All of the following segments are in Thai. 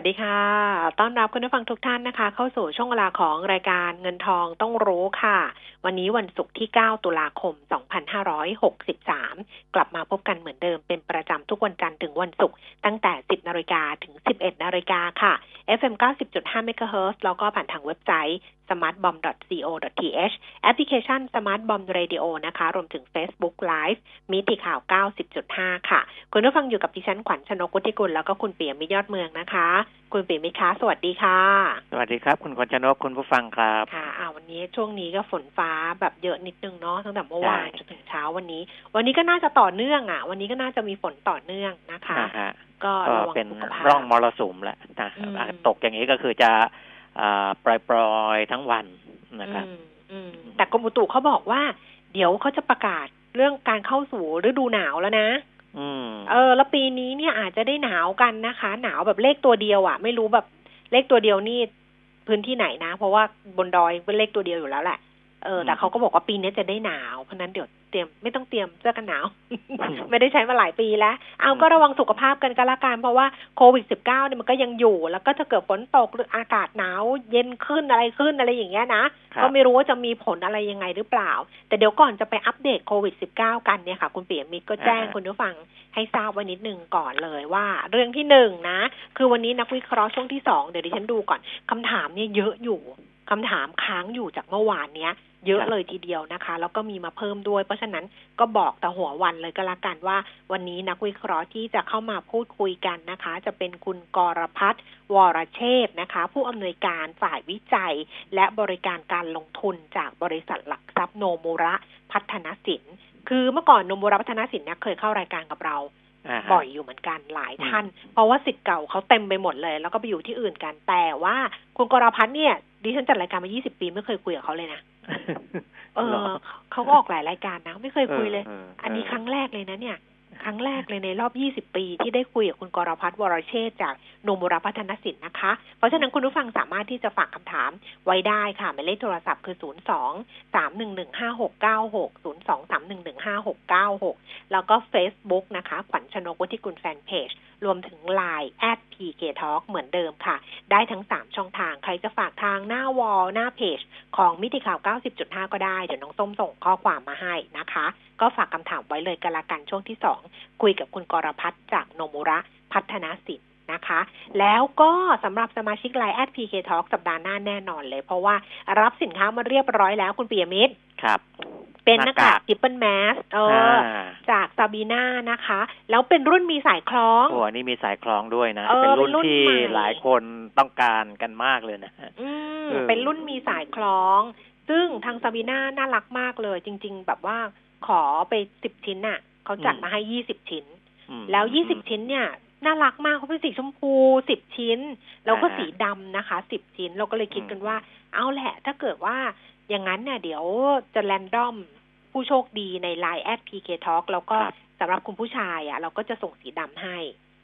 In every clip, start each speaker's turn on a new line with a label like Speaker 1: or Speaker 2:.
Speaker 1: วัสดีค่ะ ต้อนรับคุณผู้ฟังทุกท่านนะคะ เข้าสู่ช่วงเวลาของรายการเงินทองต้องรู้ค่ะ วันนี้วันศุกร์ที่ 9 ตุลาคม 2563 กลับมาพบกันเหมือนเดิมเป็นประจำทุกวันจันทร์ถึงวันศุกร์ตั้งแต่ 10นาฬิกาถึง 11นาฬิกาค่ะ FM 90.5 MHz แล้วก็ผ่านทางเว็บไซต์ smartbomb.co.th แอปพลิเคชัน Smart Bomb Radio นะคะ รวมถึง Facebook Live มิติข่าว 90.5 ค่ะ คุณผู้ฟังอยู่กับดิฉันขวัญชนกุธิกุลแล้วก็คุณเปียมิยอดเมืองนะคะ คุณเปียมิคะสวัสดีค่ะ
Speaker 2: สวัสดีครับ คุณขวัญชนกคุณผู้ฟังครับ
Speaker 1: ค่ะอ่าวันนี้ช่วงนี้ก็ฝนฟ้าแบบเยอะนิดนึงเนาะตั้งแต่เมื่อวาน
Speaker 2: ใช่
Speaker 1: จนถึงเช้าวันนี้ วันนี้ก็น่าจะต่อเนื่องอะ วันนี้ก็น่าจะมีฝนต่อเนื่องนะคะ
Speaker 2: นะฮะ
Speaker 1: ก็
Speaker 2: ก็
Speaker 1: ระวัง
Speaker 2: เป็น
Speaker 1: สุขภาพ
Speaker 2: ร่องมรสุมแหละนะ
Speaker 1: อืม
Speaker 2: ตกอย่างนี้ก็คือจะ ปล่อยปลอยๆทั้งวันนะครับ
Speaker 1: อืมอืมแต่กรมอุตุเขาบอกว่า เดี๋ยวเขาจะประกาศเรื่องการเข้าสู่ฤดูหนาวแล้วนะ
Speaker 2: อืม
Speaker 1: เออ แล้วปีนี้เนี่ยอาจจะได้หนาวกันนะคะ หนาวแบบเลขตัวเดียวอะ่ะ ไม่รู้แบบเลขตัวเดียวนี่พื้นที่ไหนนะ เพราะว่าบนดอยเป็นเลขตัวเดียวอยู่แล้วแหละ เออแต่เขาก็บอกว่าปีนี้จะได้หนาวเพราะฉะนั้นเดี๋ยวเตรียมไม่ต้องเตรียมเสื้อกันหนาว ไม่ได้ใช้มาหลายปีแล้ว เอาก็ระวังสุขภาพกันก็แล้วกันเพราะว่าโควิด -19 เนี่ยมันก็ยังอยู่ แล้วก็ถ้าเกิดฝนตกหรืออากาศหนาว เย็นขึ้นอะไรขึ้นอะไรอย่างเงี้ยนะ
Speaker 2: ครับ
Speaker 1: ก็ไม่รู้ว่าจะมีผลอะไรยังไงหรือเปล่า แต่เดี๋ยวก่อนจะไปอัปเดตโควิด -19 กันเนี่ยค่ะคุณเปียมิตรก็แจ้ง
Speaker 2: อ่า
Speaker 1: คุณผู้ฟังให้ทราบไว้นิดหนึ่งก่อนเลยว่า เรื่องที่หนึ่งนะ คือวันนี้นักวิเคราะห์ช่วงที่สองเดี๋ยวดิฉันดูก่อนคำถามเนี่ยเยอะอยู่ คำถามค้างอยู่จากเมื่อวานเนี้ย เยอะเลยทีเดียวนะคะ แล้วก็มีมาเพิ่มด้วย เพราะฉะนั้นก็บอกแต่หัววันเลยก็แล้วกันว่า วันนี้นักวิเคราะห์ที่จะเข้ามาพูดคุยกันนะคะ จะเป็นคุณกรพัฒน์วรเชษฐ์นะคะ ผู้อำนวยการฝ่ายวิจัย และบริการการลงทุนจากบริษัทหลักทรัพย์โนมูระพัฒนสิน คือเมื่อก่อนโนมูระพัฒนสินเนี่ยเคยเข้ารายการกับเรา บ่อยอยู่เหมือนกันหลายท่าน เพราะว่าสิทธิ์เก่าเขาเต็มไปหมดเลย แล้วก็ไปอยู่ที่อื่นกันแต่ว่าคุณกรพัฒน์เนี่ยดิฉันจัดรายการมา 20 ปีไม่เคยคุยกับเขาเลยนะเอ
Speaker 2: หร
Speaker 1: อเขาก็ออกหลายรายการนะ ไม่เคยคุยเลย
Speaker 2: ออ
Speaker 1: อันนี้ครั้งแรกเลยนะเนี่ย ครั้งแรกเลยในรอบ 20 ปี ที่ได้คุยกับคุณกรพัฒน์วรเชษจากนมุรพัฒนสินนะคะ เพราะฉะนั้นคุณผู้ฟังสามารถที่จะฝากคำถามไว้ได้ค่ะหมายเลขโทรศัพท์คือ 0 2 3 1 1 5 6 9 6 0 2 3 1 1 5 6 9 6 แล้วก็ Facebook นะคะ ขวัญชนกวุฒิกุลแฟนเพจ รวมถึง Line at PK Talk เหมือนเดิมค่ะ ได้ทั้ง 3 ช่องทาง ใครจะฝากทางหน้าวอลหน้าเพจ ของมิติข่าว 90.5 ก็ได้ เดี๋ยวน้องส้มส่งข้อความมาให้นะคะ ก็ฝากคำถามไว้เลยกันละกันช่วงที่ 2 คุยกับคุณกรพัฒน์จากโนมุระพัฒนสินนะคะ แล้วก็สำหรับสมาชิกไลน์แอด PK Talk สัปดาห์หน้าแน่นอนเลย เพราะว่ารับสินค้ามาเรียบร้อยแล้วคุณปิยมิตร
Speaker 2: ครับ
Speaker 1: เป็นหน้ากาก
Speaker 2: หน้ากาก
Speaker 1: triple mask เอออาจากซาบีนานะคะ แล้วเป็นรุ่นมีสายคล้อง
Speaker 2: โอ้อันนี้มีสายคล้องด้วยนะ
Speaker 1: เออ
Speaker 2: เป็นรุ่น
Speaker 1: เป็นรุ่น
Speaker 2: ที่
Speaker 1: ใหม่
Speaker 2: หลายคนต้องการกันมากเลยนะฮะ
Speaker 1: อืม
Speaker 2: เออ
Speaker 1: เป็นรุ่นมีสายคล้อง ซึ่งทางซาบีนาน่ารักมากเลย จริง ๆ แบบว่าขอไปสิบชิ้นน่ะเขาจัดมาให้ยี่สิบชิ้น
Speaker 2: อืม
Speaker 1: แล้วยี่สิบชิ้นเนี่ยน่ารักมากเขาเป็นสีชมพูสิบชิ้น แล้วก็
Speaker 2: อ่าฮะ
Speaker 1: สีดำนะคะสิบชิ้น เราก็เลยคิดกัน
Speaker 2: อืม
Speaker 1: ว่า เอาแหละ ถ้าเกิดว่า อย่างนั้นเนี่ยเดี๋ยวจะแรนดอมผู้โชคดีใน Line แอด PK Talk แล้วก็
Speaker 2: ครับ
Speaker 1: สำหรับคุณผู้ชายอะ เราก็จะส่งสีดำให้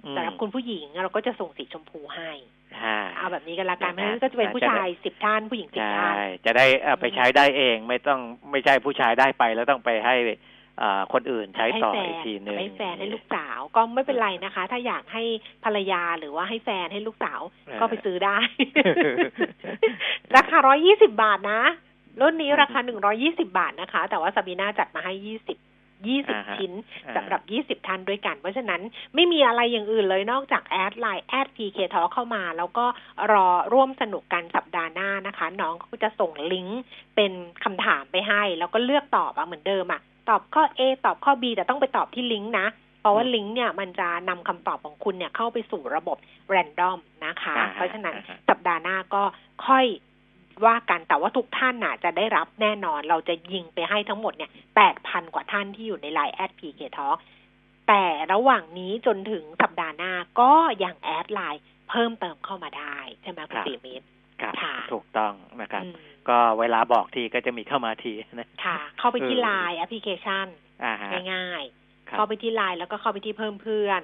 Speaker 2: อืม
Speaker 1: สำหรับคุณผู้หญิงอะเราก็จะส่งสีชมพูให้
Speaker 2: อ่า
Speaker 1: เอาแบบนี้กันละกันเพ
Speaker 2: นะ
Speaker 1: ราะ
Speaker 2: ฮะ
Speaker 1: ฉะนั้นก็จะเป็นผู้
Speaker 2: จะได้
Speaker 1: ชายสิบท่านผู้หญิงสิบ
Speaker 2: ใช่
Speaker 1: ท่าน
Speaker 2: จะได้เอาไปใช้ได้เองไม่ต้องไม่ใช่ผู้ชายได้ไปแล้วต้องไปให้อ่าคนอื่นใช้
Speaker 1: ให้
Speaker 2: ต่อ
Speaker 1: แฟ
Speaker 2: อีก
Speaker 1: น
Speaker 2: ทีหนึ่ง
Speaker 1: ให้แฟนให้ลูกสาวก็ไม่เป็นไรนะคะ ถ้าอยากให้ภรรยาหรือว่าให้แฟนให้ลูกสาวก็ไปซื้อได้ ราคาร้อยี่สิบาทนะ รุ่นนี้ราคาหนึ่งร้อยี่สิบาทนะคะ แต่ว่าซาบีนาจัดมาให้ยี่สิบยี่สิบ
Speaker 2: อ่าฮะ
Speaker 1: ชิ้น
Speaker 2: อ่า
Speaker 1: สำหรับยี่สิบท่านด้วยกัน เพราะฉะนั้นไม่มีอะไรอย่างอื่นเลยนอกจากแอดไลน์แอด PK Talk เข้ามา แล้วก็รอร่วมสนุกกันสัปดาห์หน้านะคะ น้องก็จะส่งลิงก์เป็นคำถามไปให้ แล้วก็เลือกตอบอะเหมือนเดิมอะตอบข้อ A ตอบข้อ B แต่ต้องไปตอบที่ลิงก์นะ เพราะว่าลิงก์เนี่ยมันจะนำคำตอบของคุณเนี่ยเข้าไปสู่ระบบ r รนดอมนะคะ
Speaker 2: อ่าฮะ
Speaker 1: เพราะฉะนั้น
Speaker 2: อ่าฮะ
Speaker 1: สัปดาห์หน้าก็ค่อย ว่ากันแต่ว่าทุกท่านน่ะจะได้รับแน่นอน เราจะยิงไปให้ทั้งหมดเนี่ยแปดพันกว่าท่านที่อยู่ในไลน์แอด PK Talk แต่ระหว่างนี้จนถึงสัปดาห์หน้าก็ยังแอดไลน์เพิ่มเติมเข้ามาได้ ใช่ไหมคุณ
Speaker 2: ครับ
Speaker 1: ปิยมิตร
Speaker 2: ครับ
Speaker 1: ค่ะ
Speaker 2: ถูกต้องนะครับ
Speaker 1: อืม
Speaker 2: ก็เวลาบอกทีก็จะมีเข้ามาทีนะ
Speaker 1: ค่ะ เข้าไปที่
Speaker 2: เออ
Speaker 1: ไลน์แอปพลิเคชัน
Speaker 2: อ่าฮะ
Speaker 1: ง่ายๆค
Speaker 2: รับ
Speaker 1: เข้าไปที่ไลน์แล้วก็เข้าไปที่เพิ่มเพื่อน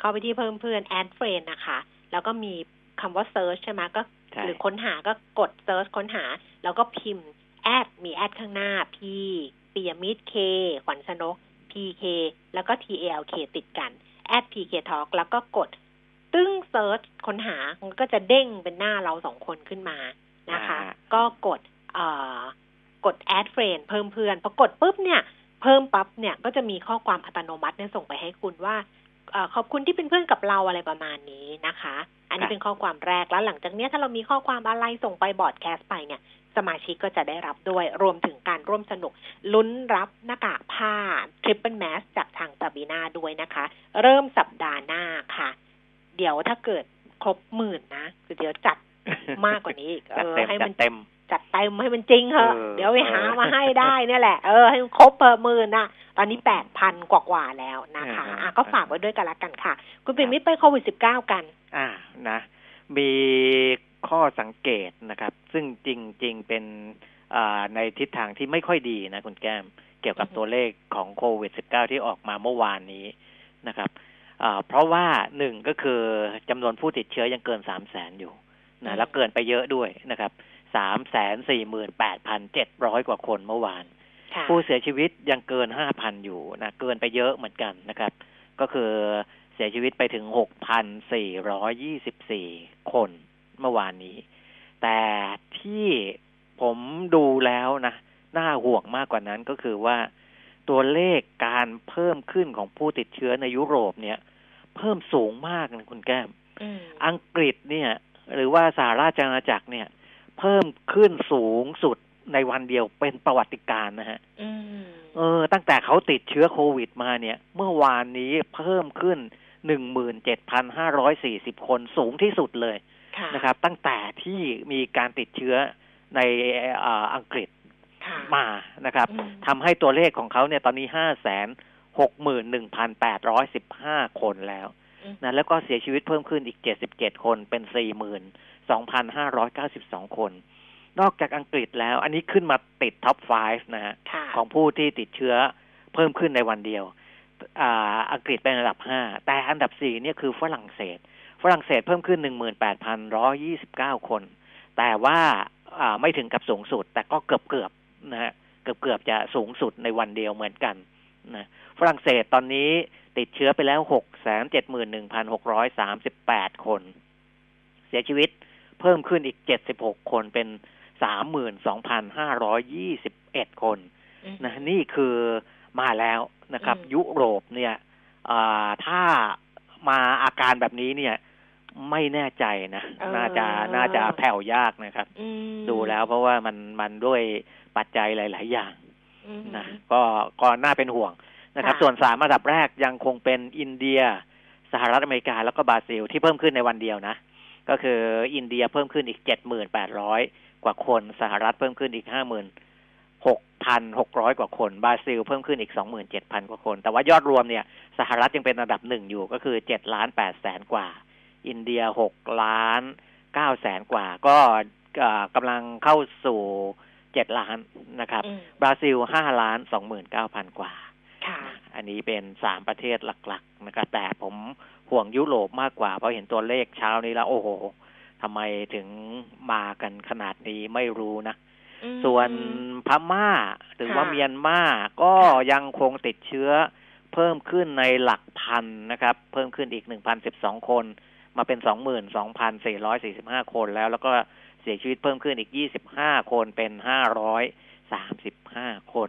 Speaker 1: เข้าไปที่เพิ่มเพื่อน add friend นะคะ แล้วก็มีคำว่า search ใช่ไหมก็
Speaker 2: ใช่
Speaker 1: หรือค้นหาก็กด search ค้นหา แล้วก็พิมพ์แอดมีแอดข้างหน้า P ปิยมิตร K ขวัญชนก PK แล้วก็ TALK ติดกันแอด PK Talk แล้วก็กด ตึ้ง search ค้นหามันก็จะเด้งเป็นหน้าเราสองคนขึ้นมานะคะ
Speaker 2: อ่า
Speaker 1: ก็กดเอ่อกด add friend เพิ่มเพื่อนพอกดปุ๊บเนี่ย เพิ่มปั๊บเนี่ยก็จะมีข้อความอัตโนมัติเนี่ยส่งไปให้คุณว่าเออ ขอบคุณที่เป็นเพื่อนกับเราอะไรประมาณนี้นะคะ อันนี้
Speaker 2: ครับ
Speaker 1: เป็นข้อความแรกแล้วหลังจากเนี้ยถ้าเรามีข้อความอะไรส่งไปบอร์ดแคสต์ไปเนี่ยสมาชิกก็จะได้รับด้วยรวมถึงการร่วมสนุก ลุ้นรับหน้ากากผ้า Triple Mask จากทางซาบีนาด้วยนะคะ เริ่มสัปดาห์หน้าค่ะ เดี๋ยวถ้าเกิดครบหมื่นนะคือเดี๋ยวจัดมากกว่านี้อีก
Speaker 2: จัด
Speaker 1: เออ
Speaker 2: เต็ม
Speaker 1: ให้
Speaker 2: จั
Speaker 1: มั
Speaker 2: ด
Speaker 1: น
Speaker 2: เต็ม
Speaker 1: จัดเต็มให้มันจริงเหอะ
Speaker 2: เออ
Speaker 1: เดี๋ยวไปหา
Speaker 2: เออ
Speaker 1: มาให้ได้เนี่ยแหละ เออให้มันครบเพิ่มหมื่นนะตอนนี้แปดพันกว่าๆแล้วนะคะ
Speaker 2: อ่าฮะ
Speaker 1: อะก็ฝากไว้ด้วยกันละกันค่ะ คุณปิ่นมิตรไปโควิดสิบเก้ากัน
Speaker 2: อ่านะ มีข้อสังเกตนะครับ ซึ่งจริง ๆ เป็นอ่าในทิศทางที่ไม่ค่อยดีนะคุณแก้ม เกี่ยวกับ
Speaker 1: อือฮึ
Speaker 2: ตัวเลขของโควิด -19 ที่ออกมาเมื่อวานนี้นะครับอ่าเพราะว่าหนึ่งก็คือจำนวนผู้ติดเชื้อยังเกินสามแสนอยู่นะแล้วเกินไปเยอะด้วยนะครับ สามแสนสี่หมื่นแปดพันเจ็ดร้อยกว่าคนเมื่อวาน
Speaker 1: ค่ะ
Speaker 2: ผู้เสียชีวิตยังเกินห้าพันอยู่นะเกินไปเยอะเหมือนกันนะครับ ก็คือเสียชีวิตไปถึงหกพันสี่ร้อยี่สิบสี่คนเมื่อวานนี้ แต่ที่ผมดูแล้วนะน่าห่วงมากกว่านั้นก็คือว่าตัวเลขการเพิ่มขึ้นของผู้ติดเชื้อในยุโรปเนี่ย เพิ่มสูงมากนะคุณแก้ม
Speaker 1: อืม
Speaker 2: อังกฤษเนี่ย หรือว่าสหราชอาณาจักรเนี่ย เพิ่มขึ้นสูงสุดในวันเดียวเป็นประวัติการณ์นะฮะ
Speaker 1: อืม
Speaker 2: เออ ตั้งแต่เขาติดเชื้อโควิดมาเนี่ย เมื่อวานนี้เพิ่มขึ้นหนึ่งหมื่นเจ็ดพันห้าร้อยสี่สิบคนสูงที่สุดเลย
Speaker 1: ค่ะ
Speaker 2: นะครับ ตั้งแต่ที่มีการติดเชื้อในอ่าอังกฤษ
Speaker 1: ค่ะ
Speaker 2: มานะครับ
Speaker 1: อืม
Speaker 2: ทำให้ตัวเลขของเขาเนี่ยตอนนี้ห้าแสนหกหมื่นหนึ่งพันแปดร้อยสิบห้าคนแล้ว
Speaker 1: อืม
Speaker 2: นะแล้วก็เสียชีวิตเพิ่มขึ้นอีก77คนเป็น 42,592 คน นอกจากอังกฤษแล้ว อันนี้ขึ้นมาติดท็อป 5 นะฮะ
Speaker 1: ค่ะ
Speaker 2: ของผู้ที่ติดเชื้อเพิ่มขึ้นในวันเดียวอ่าอังกฤษเป็นอันดับ 5 แต่อันดับ 4 เนี่ยคือฝรั่งเศส ฝรั่งเศสเพิ่มขึ้น 18,129 คน แต่ว่าอ่าไม่ถึงกับสูงสุด แต่ก็เกือบเกือบๆนะฮะเกือบเกือบๆจะสูงสุดในวันเดียวเหมือนกันนะฝรั่งเศสตอนนี้ติดเชื้อไปแล้ว 671,638 คน เสียชีวิต เพิ่มขึ้นอีก 76 คนเป็น 32,521 คน
Speaker 1: อืม
Speaker 2: นะนี่คือมาแล้วนะครับ
Speaker 1: อืม
Speaker 2: ยุโรปเนี่ยอ่าถ้ามาอาการแบบนี้เนี่ยไม่แน่ใจนะ
Speaker 1: เออ
Speaker 2: น่าจะน่าจะแผ่วยากนะครับ
Speaker 1: อืม
Speaker 2: ดูแล้วเพราะว่ามันมันด้วยปัจจัยหลาย ๆ อย่าง
Speaker 1: อืม
Speaker 2: นะก็ก็น่าเป็นห่วงนะครับ
Speaker 1: ค่ะ
Speaker 2: ส่วนสามอันดับแรกยังคงเป็นอินเดีย สหรัฐอเมริกาแล้วก็บราซิลที่เพิ่มขึ้นในวันเดียวนะ ก็คืออินเดียเพิ่มขึ้นอีกเจ็ดหมื่นแปดร้อยกว่าคนสหรัฐเพิ่มขึ้นอีกห้าหมื่นหกพันหกร้อยกว่าคนบราซิลเพิ่มขึ้นอีกสองหมื่นเจ็ดพันกว่าคน แต่ว่ายอดรวมเนี่ย สหรัฐยังเป็นอันดับหนึ่งอยู่ก็คือเจ็ดล้านแปดแสนกว่า อินเดียหกล้านเก้าแสนกว่า ก็เอ่อกำลังเข้าสู่เจ็ดล้านนะครับ
Speaker 1: อืม
Speaker 2: บราซิลห้าล้านสองหมื่นเก้าพันกว่า
Speaker 1: ค่ะ
Speaker 2: อันนี้เป็นสามประเทศหลัก ๆ นะครับ แต่ผม ห่วงยุโรปมากกว่า เพราะเห็นตัวเลขเช้านี้แล้ว โอ้โหทำไมถึงมากันขนาดนี้ไม่รู้นะ
Speaker 1: อืม
Speaker 2: ส่วนพม่าหรือว่า
Speaker 1: ค่ะ
Speaker 2: เมียนมาก็
Speaker 1: ค่ะ
Speaker 2: ยังคงติดเชื้อ เพิ่มขึ้นในหลักพันนะครับ เพิ่มขึ้นอีกหนึ่งพันสิบสองคน มาเป็นสองหมื่นสองพันสี่ร้อยสี่สิบห้าคนแล้ว แล้วก็เสียชีวิตเพิ่มขึ้นอีกยี่สิบห้าคนเป็นห้าร้อยสามสิบห้าคน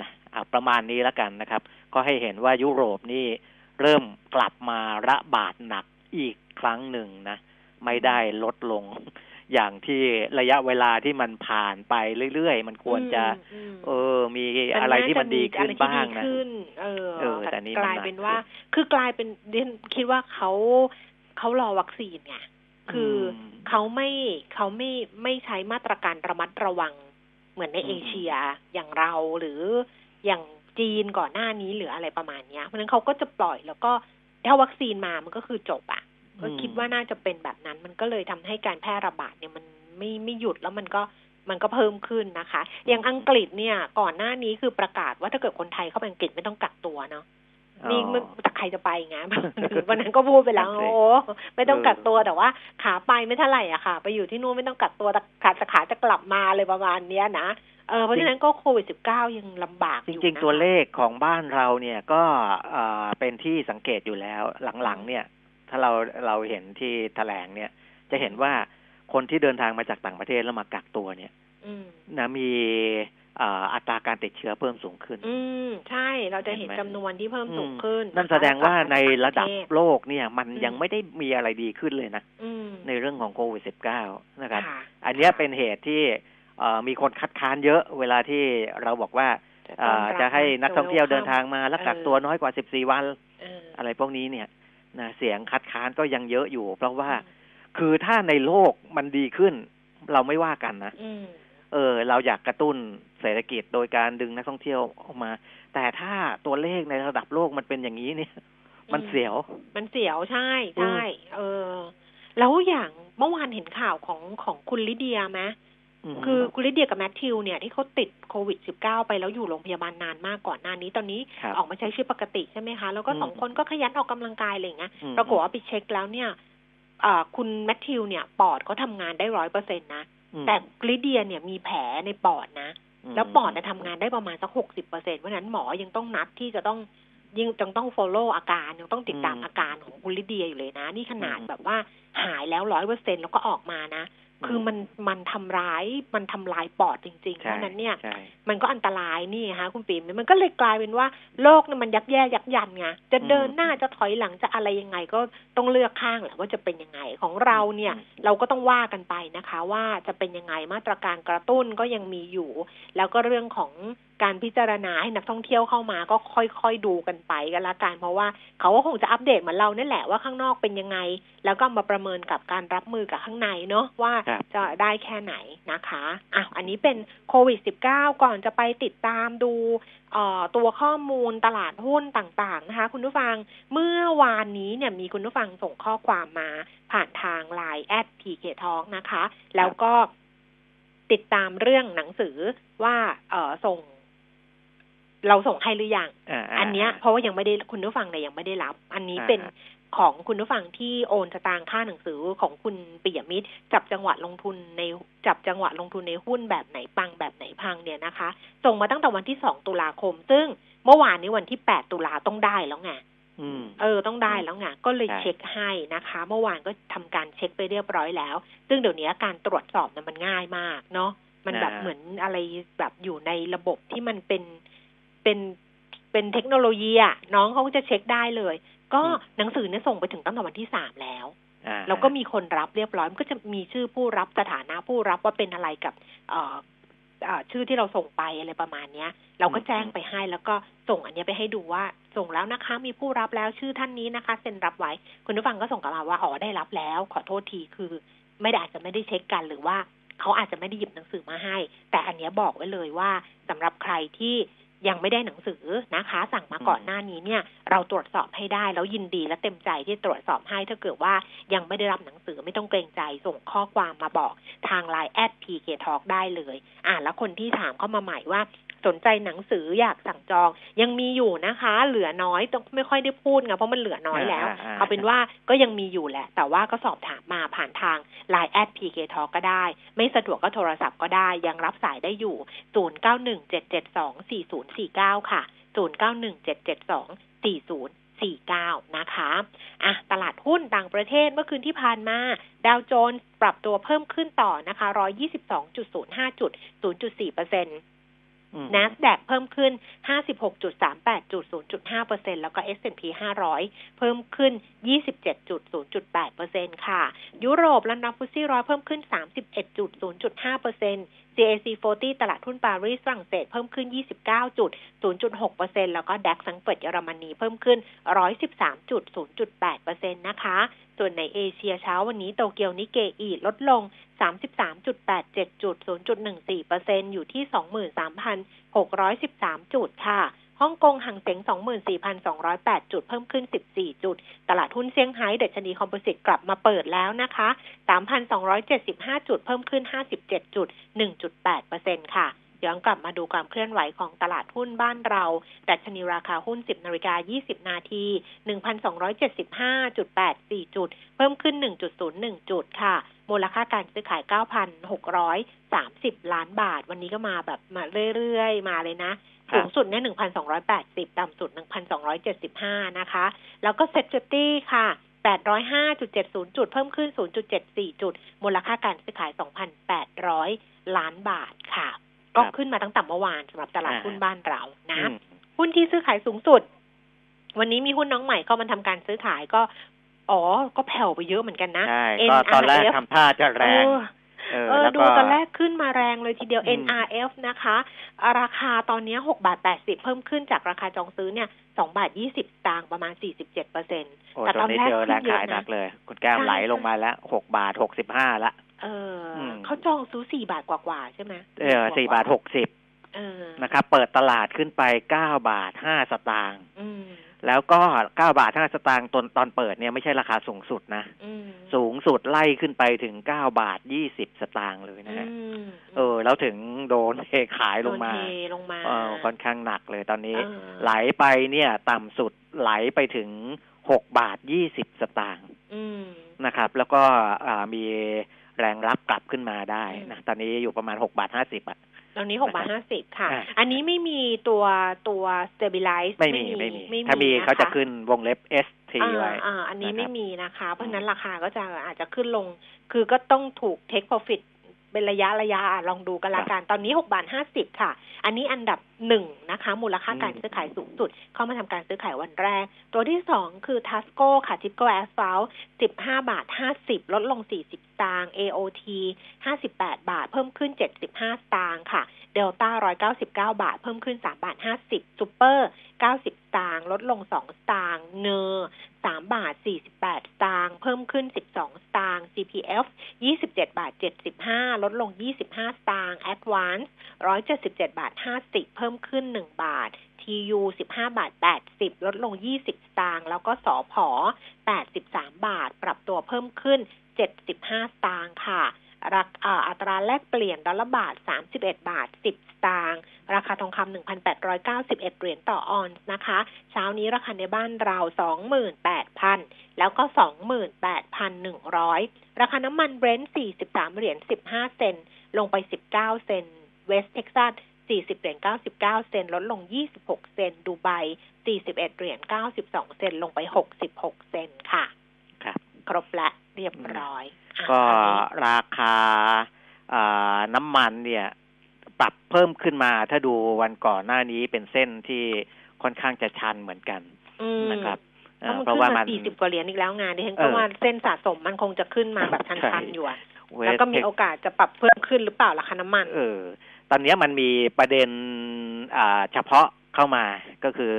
Speaker 2: นะเอาประมาณนี้แล้วกันนะครับ ก็ให้เห็นว่ายุโรปนี่ เริ่มกลับมาระบาดหนักอีกครั้งหนึ่งนะ ไม่ได้ลดลง อย่างที่ระยะเวลาที่มันผ่านไปเรื่อยๆ มันควรจะ
Speaker 1: อืม
Speaker 2: เออ มีอะไรที่มันดีขึ้นบ้างนะ
Speaker 1: อะไรที่ดีขึ้นเออ
Speaker 2: เออแต่นี่มัน
Speaker 1: กลายเป็นว่า
Speaker 2: หนัก
Speaker 1: คือกลายเป็นเดนคิดว่าเขาเขารอวัคซีนไงคืออ
Speaker 2: ม
Speaker 1: เขาไม่เขาไม่ไม่ใช้มาตรการระมัดระวังเหมือนใน
Speaker 2: อืม
Speaker 1: เอเชียอย่างเราหรืออย่าง จีนก่อนหน้านี้หรืออะไรประมาณเนี้ยเพราะฉะนั้นเขาก็จะปล่อยแล้วก็ถ้าวัคซีนมามันก็คือจบอะก็คิดว่าน่าจะเป็นแบบนั้น มันก็เลยทำให้การแพร่ระบาดเนี่ยมันไม่ไม่หยุดแล้วมันก็มันก็เพิ่มขึ้นนะคะ อย่างอังกฤษเนี่ยก่อนหน้านี้คือประกาศว่าถ้าเกิดคนไทยเข้าไปอังกฤษไม่ต้องกักตัวเนาะ นี่มันแต่ใครจะไปไงวันนั้นก็พูดไปแล้ว
Speaker 2: นั่นสิ
Speaker 1: โอ้ไม่ต้องกักตัว
Speaker 2: เออ
Speaker 1: แต่ว่า ขาไปไม่เท่าไหร่อะค่ะ ไปอยู่ที่นู่นไม่ต้องกักตัวแต่ขาแต่ขาจะกลับมาเลยประมาณเนี้ยนะเออเพราะฉะนั้นก็โควิดสิบเก้ายังลำบาก
Speaker 2: จ
Speaker 1: อยู่
Speaker 2: ริง
Speaker 1: นะคะ
Speaker 2: ๆตัวเลขของบ้านเราเนี่ยก็เอ่อเป็นที่สังเกตอยู่แล้วหลังๆ เนี่ย ถ้าเราเราเห็นที่แถลงเนี่ย จะเห็นว่าคนที่เดินทางมาจากต่างประเทศแล้วมากักตัวเนี่ย
Speaker 1: อืม
Speaker 2: นะมีเอ่ออัตราการติดเชื้อเพิ่มสูงขึ้น
Speaker 1: อืมใช่เราจะเห็น
Speaker 2: เห็นไหม
Speaker 1: จำนวนที่เพิ่มสูง
Speaker 2: อืม
Speaker 1: ขึ้น
Speaker 2: นั่น
Speaker 1: นะคะ
Speaker 2: แสดงว่าใน
Speaker 1: จก
Speaker 2: ระดับ
Speaker 1: ปเทศ
Speaker 2: โลกเนี่ยมัน
Speaker 1: อืม
Speaker 2: ยังไม่ได้มีอะไรดีขึ้นเลยนะ
Speaker 1: อืม
Speaker 2: ในเรื่องของโควิด -19 นะครับ
Speaker 1: ค่ะ
Speaker 2: อันเนี้ยเป็นเหตุที่เอ่อมีคนคัดค้านเยอะเวลาที่เราบอกว่า
Speaker 1: จะ
Speaker 2: เอ่
Speaker 1: ต้อน
Speaker 2: อ
Speaker 1: รับ
Speaker 2: จะให้นักท่องเที่ยวเดินทางมาแล้ว
Speaker 1: เออ
Speaker 2: กักตัวน้อยกว่า14วัน
Speaker 1: เออ
Speaker 2: อะไรพวกนี้เนี่ยนะเสียงคัดค้านก็ยังเยอะอยู่ เพราะว่าคือถ้าในโลกมันดีขึ้น เราไม่ว่ากันนะ
Speaker 1: อืม
Speaker 2: เออเราอยากกระตุ้นเศรษฐกิจโดยการดึงนักท่องเที่ยวออกมา แต่ถ้าตัวเลขในระดับโลกมันเป็นอย่างนี้เนี่ย มันเสียว
Speaker 1: มันเสียวใช่ใช่เออ แล้วอย่างเมื่อวานเห็นข่าวของของคุณลิเดียไหม
Speaker 2: ม
Speaker 1: คือคุณลิเดียกับแมทธิวเนี่ยที่เขาติดโควิด -19 ไปแล้วอยู่โรงพยาบาลนานมากก่อนหน้านี้ตอนนี้
Speaker 2: ครับ
Speaker 1: ออกมาใช้ชีวิตปกติใช่ไหมคะ แล้วก็
Speaker 2: อืม
Speaker 1: สองคนก็ขยันออกกำลังกายอะไรอย่างเงี้ย
Speaker 2: อืม
Speaker 1: ปรากฏว่าไปเช็คแล้วเนี่ยเอ่อคุณแมทธิวเนี่ย ปอดเขาทำงานได้ร้อยเปอร์เซ็นตนะ
Speaker 2: อืม
Speaker 1: แต่ลิเดียเนี่ยมีแผลในปอดนะ
Speaker 2: ม
Speaker 1: แล้วปอดเนี่ยทำงานได้ประมาณสักหกสิบเปอร์เซ็นเพราะฉะนั้นหมอยังต้องนัดที่จะต้องยังยังต้อง follow อาการยังต้องติดตาม
Speaker 2: อืม
Speaker 1: อาการของคุณลิเดียอยู่เลยนะ นี่ขนาด
Speaker 2: อืม
Speaker 1: แบบว่าหายแล้วร้อยเปอร์เซ็นแล้วก็ออกมานะ คือมันมันทำร้ายมันทำลายปอดจริงๆ เพ
Speaker 2: ใช่
Speaker 1: ราะฉะนั้นเนี่ย
Speaker 2: ใช่
Speaker 1: มันก็อันตรายนี่ฮะคุณปิ่มมันก็เลยกลายเป็นว่าโลกเนี่ยมันยักแย่ยักยันไงจะเดินหน้าจะถอยหลังจะอะไรยังไงก็ต้องเลือกข้างแหละว่าจะเป็นยังไงของเราเนี่ย เราก็ต้องว่ากันไปนะคะ ว่าจะเป็นยังไงมาตรการกระตุ้นก็ยังมีอยู่ แล้วก็เรื่องของ การพิจารณาให้นักท่องเที่ยวเข้ามาก็ค่อยๆดูกันไปกันละกันเพราะว่าเขาก็คงจะอัปเดตเหมือนเรานั่นแหละว่าข้างนอกเป็นยังไง แล้วก็มาประเมินกับการรับมือกับข้างในเนาะว่าจะได้แค่ไหนนะคะอะอันนี้เป็นโควิด -19 ก่อนจะไปติดตามดูตัวข้อมูลตลาดหุ้นต่างๆนะคะ คุณผู้ฟังเมื่อวานนี้เนี่ยมีคุณผู้ฟังส่งข้อความมาผ่านทาง Line แอด PK Talk นะคะ แล้วก็ติดตามเรื่องหนังสือว่าส่ง เราส่งให้หรือยัง
Speaker 2: อ่า
Speaker 1: อันเนี้ยเพราะว่ายังไม่ได้คุณผู้ฟังเนี่ยยังไม่ได้รับ อันนี้เป็น
Speaker 2: อ่า
Speaker 1: ของคุณผู้ฟังที่โอนสตางค์ค่าหนังสือของคุณปิยมิตร จับจังหวะลงทุนในจับจังหวะลงทุนในหุ้นแบบไหนปังแบบไหนพังเนี่ยนะคะ ส่งมาตั้งแต่วันที่สองตุลาคม ซึ่งเมื่อวานนี้วันที่แปดตุลาต้องได้แล้วไง
Speaker 2: อืม
Speaker 1: เออต้องได้แล้วไงก็เลย
Speaker 2: ใช่
Speaker 1: เช็คให้นะคะ เมื่อวานก็ทำการเช็คไปเรียบร้อยแล้ว ซึ่งเดี๋ยวนี้การตรวจสอบเนี่ยมันง่ายมากเนาะมันแบบ
Speaker 2: อ่า
Speaker 1: เหมือนอะไรแบบอยู่ในระบบที่มันเป็น เป็นเป็นเทคโนโลยีอะน้องเขาก็จะเช็คได้เลย ก็หนังสือเนี่ยส่งไปถึงตั้งแต่วันที่สามแล้ว
Speaker 2: อ่า
Speaker 1: แล้วก็มีคนรับเรียบร้อยมันก็จะมีชื่อผู้รับสถานะผู้รับว่าเป็นอะไรกับเอ่อเอ่อชื่อที่เราส่งไปอะไรประมาณเนี้ย เราก็แจ้งไปให้แล้วก็ส่งอันเนี้ยไปให้ดูว่าส่งแล้วนะคะ มีผู้รับแล้วชื่อท่านนี้นะคะเซ็นรับไว้คุณผู้ฟังก็ส่งกลับมาว่าอ๋อได้รับแล้ว ขอโทษทีคือ ไม่ได้อาจจะไม่ได้เช็คกันหรือว่าเขาอาจจะไม่ได้หยิบหนังสือมาให้ แต่อันเนี้ยบอกไว้เลยว่าสำหรับใครที่ ยังไม่ได้หนังสือนะคะ สั่งมาก่อนหน้านี้เนี่ย เราตรวจสอบให้ได้แล้วยินดีและเต็มใจที่ตรวจสอบให้ถ้าเกิดว่ายังไม่ได้รับหนังสือไม่ต้องเกรงใจส่งข้อความมาบอกทางไลน์แอด PK Talk ได้เลย อ่าแล้วคนที่ถามเข้ามาใหม่ว่า สนใจหนังสืออยากสั่งจอง ยังมีอยู่นะคะ เหลือน้อยต้องไม่ค่อยได้พูดไงเพราะมันเหลือน้อยแล้วอ่าเอาเป็นว่าก็ยังมีอยู่แหละ แต่ว่าก็สอบถามมาผ่านทาง Line แอด PK Talk ก็ได้ ไม่สะดวกก็โทรศัพท์ก็ได้ ยังรับสายได้อยู่ 0917724049 ค่ะ 0917724049 นะคะ อะ ตลาดหุ้นต่างประเทศเมื่อคืนที่ผ่านมา ดาวโจนส์ปรับตัวเพิ่มขึ้นต่อนะคะ 122.05 จุด 0.4เปอร์เซ็นต์ NASDAQ เพิ่มขึ้น 56.38จุด0.5%แล้วก็ S&P 500 เพิ่มขึ้น 27.0.8%ค่ะ ยุโรปและนับฟุตซี่ร้อยเพิ่มขึ้น 31.0.5% CAC 40 ตลาดหุ้นปารีสฝรั่งเศสเพิ่มขึ้น 29 จุด 0.6%แล้วก็ดัคสังเกตเยอรมนีเพิ่มขึ้น 113 จุด 0.8%นะคะ ส่วนในเอเชียเช้าวันนี้โตเกียวนิเกอีลดลง 33.87 จุด 0.14%อยู่ที่ 23,613 จุดค่ะ ฮ่องกงห่างเสียง 24,208 จุด เพิ่มขึ้น 14 จุด ตลาดหุ้นเซี่ยงไฮ้เดชนีคอมโพสิตกลับมาเปิดแล้วนะคะ 3,275 จุด เพิ่มขึ้น 57 จุด 1.8%ค่ะย้อนกลับมาดูความเคลื่อนไหวของตลาดหุ้นบ้านเรา ดัชนีราคาหุ้น 10 นาฬิกา 20 นาที 1,275.84 จุด เพิ่มขึ้น 1.01 จุดค่ะ มูลค่าการซื้อขาย 9,630 ล้านบาท วันนี้ก็มาแบบมาเรื่อยๆ มาเลยนะสูงสุดเนี่ย1,280 ต่ำสุด 1,275 นะคะ แล้วก็เซ็ตตี้ค่ะ805.70 จุด เพิ่มขึ้น 0.74 จุด มูลค่าการซื้อขาย 2,800 ล้านบาทค่ะ ก็ขึ้นมาตั้งแต่เมื่อวานสำหรับตลาดหุ้นบ้านเรานะ หุ้นที่ซื้อขายสูงสุด วันนี้มีหุ้นน้องใหม่เข้ามาทำการซื้อขายก็ อ๋อ ก็แผ่วไปเยอะเหมือนกันนะ
Speaker 2: ใช่ก็ตอนแรกทำท่าจะแรง
Speaker 1: เออดูตอนแรกขึ้นมาแรงเลยทีเดียว NRF นะคะ ราคาตอนนี้หกบาทแปดสิบเพิ่มขึ้นจากราคาจองซื้อเนี่ยสองบาทยี่สิบตางประมาณสี่สิบเจ็ดเปอร์เซ็นต์
Speaker 2: แต่ตอนนี้เจอแรงขายหนักเลยคุณแก้มไหลลงมาแล้วหกบาทหกสิบห้าละ
Speaker 1: เออเขาจองซื้อสี่บาทกว่าๆใช่ไหม
Speaker 2: เออสี่บาทหกสิบนะครับ เปิดตลาดขึ้นไปเก้าบาทห้าสตางค์ แล้วก็เก้าบาทห้าสตางค์ตอนตอนเปิดเนี่ยไม่ใช่ราคาสูงสุดนะสูงสุดไล่ขึ้นไปถึงเก้าบาทยี่สิบสตางค์เลยนะฮะเออ แล้วถึงโดนเทขายลงมา
Speaker 1: ลงมา
Speaker 2: เออค่อนข้างหนักเลยตอนนี้ ไหลไปเนี่ย ต่ำสุดไหลไปถึงหกบาทยี่สิบสตางค์นะครับ แล้วก็มีแรงรับกลับขึ้นมาได้นะตอนนี้อยู่ประมาณหกบาทห้าสิบอะ
Speaker 1: ตอนนี้หกบาทห้าสิบค่ะ อันนี้ไม่มีตัวตัว stabilize
Speaker 2: ไม่มีไม่มีถ้ามีเขาจะขึ้นวงเล็บ S T ไว้
Speaker 1: อ่าอันนี้ไม่มีนะคะ เพราะนั้นราคาก็จะอาจจะขึ้นลง คือก็ต้องถูก take profit เป็นระยะระยะลองดูกันละกัน ตอนนี้หกบาทห้าสิบค่ะ อันนี้อันดับ หนึ่งนะคะ มูลค่าการซื้อขายสูงสุด เข้ามาทำการซื้อขายวันแรก ตัวที่สองคือทัสโก้ค่ะทิปโก้แอสฟัลท์สิบห้าบาทห้าสิบลดลงสี่สิบตังค์ AOT ห้าสิบแปดบาท เพิ่มขึ้นเจ็ดสิบห้าตังค์ค่ะเดลต้าร้อยเก้าสิบเก้าบาท เพิ่มขึ้นสามบาทห้าสิบซูเปอร์เก้าสิบตังค์ลดลงสองตังค์ NERสามบาทสี่สิบแปดตางเพิ่มขึ้นสิบสองตาง CPF ยี่สิบเจ็ดบาทเจ็ดสิบห้าลดลงยี่สิบห้าตาง Advance ร้อยเจ็ดสิบเจ็ดบาทห้าสิบเพิ่มขึ้นหนึ่งบาท TU สิบาทแปดสิบลดลงยี่สิบตางแล้วก็สอพอแปดสิบาท ปรับตัวเพิ่มขึ้นเจ็ดสิบห้าตางค่ะรักอัตราแลกเปลี่ยนดอลลาร์บาท 31 บาท 10 สตางค์ ราคาทองคำ 1,891 เหรียญต่อออนซ์นะคะ เช้านี้ราคาในบ้านเรา 28,000 แล้วก็ 28,100 ราคาน้ำมันเบรนท์ 43 เหรียญ 15 เซนต์ ลงไป 19 เซนต์ เวสเท็กซัส 40เหรียญ99 เซนต์ลดลง 26 เซนต์ดูไบ41เหรียญ92 เซนต์ลงไป 66 เซนต์ค่ะ
Speaker 2: ครับ
Speaker 1: ครบและเรียบร้อย
Speaker 2: ก็ราคาน้ำมันเนี่ย ปรับเพิ่มขึ้นมา ถ้าดูวันก่อนหน้านี้เป็นเส้นที่ค่อนข้างจะชันเหมือนกันนะครับ
Speaker 1: เพราะว่ามันสี่สิบกว่าเหรียญอีกแล้วงานดิฉันก็ว่าเส้นสะสมมันคงจะขึ้นมาแบบชันๆอยู่แล้วก็มีโอกาสจะปรับเพิ่มขึ้นหรือเปล่าราคาน้ำมัน
Speaker 2: เออ ตอนนี้มันมีประเด็นเฉพาะเข้ามาก็คือ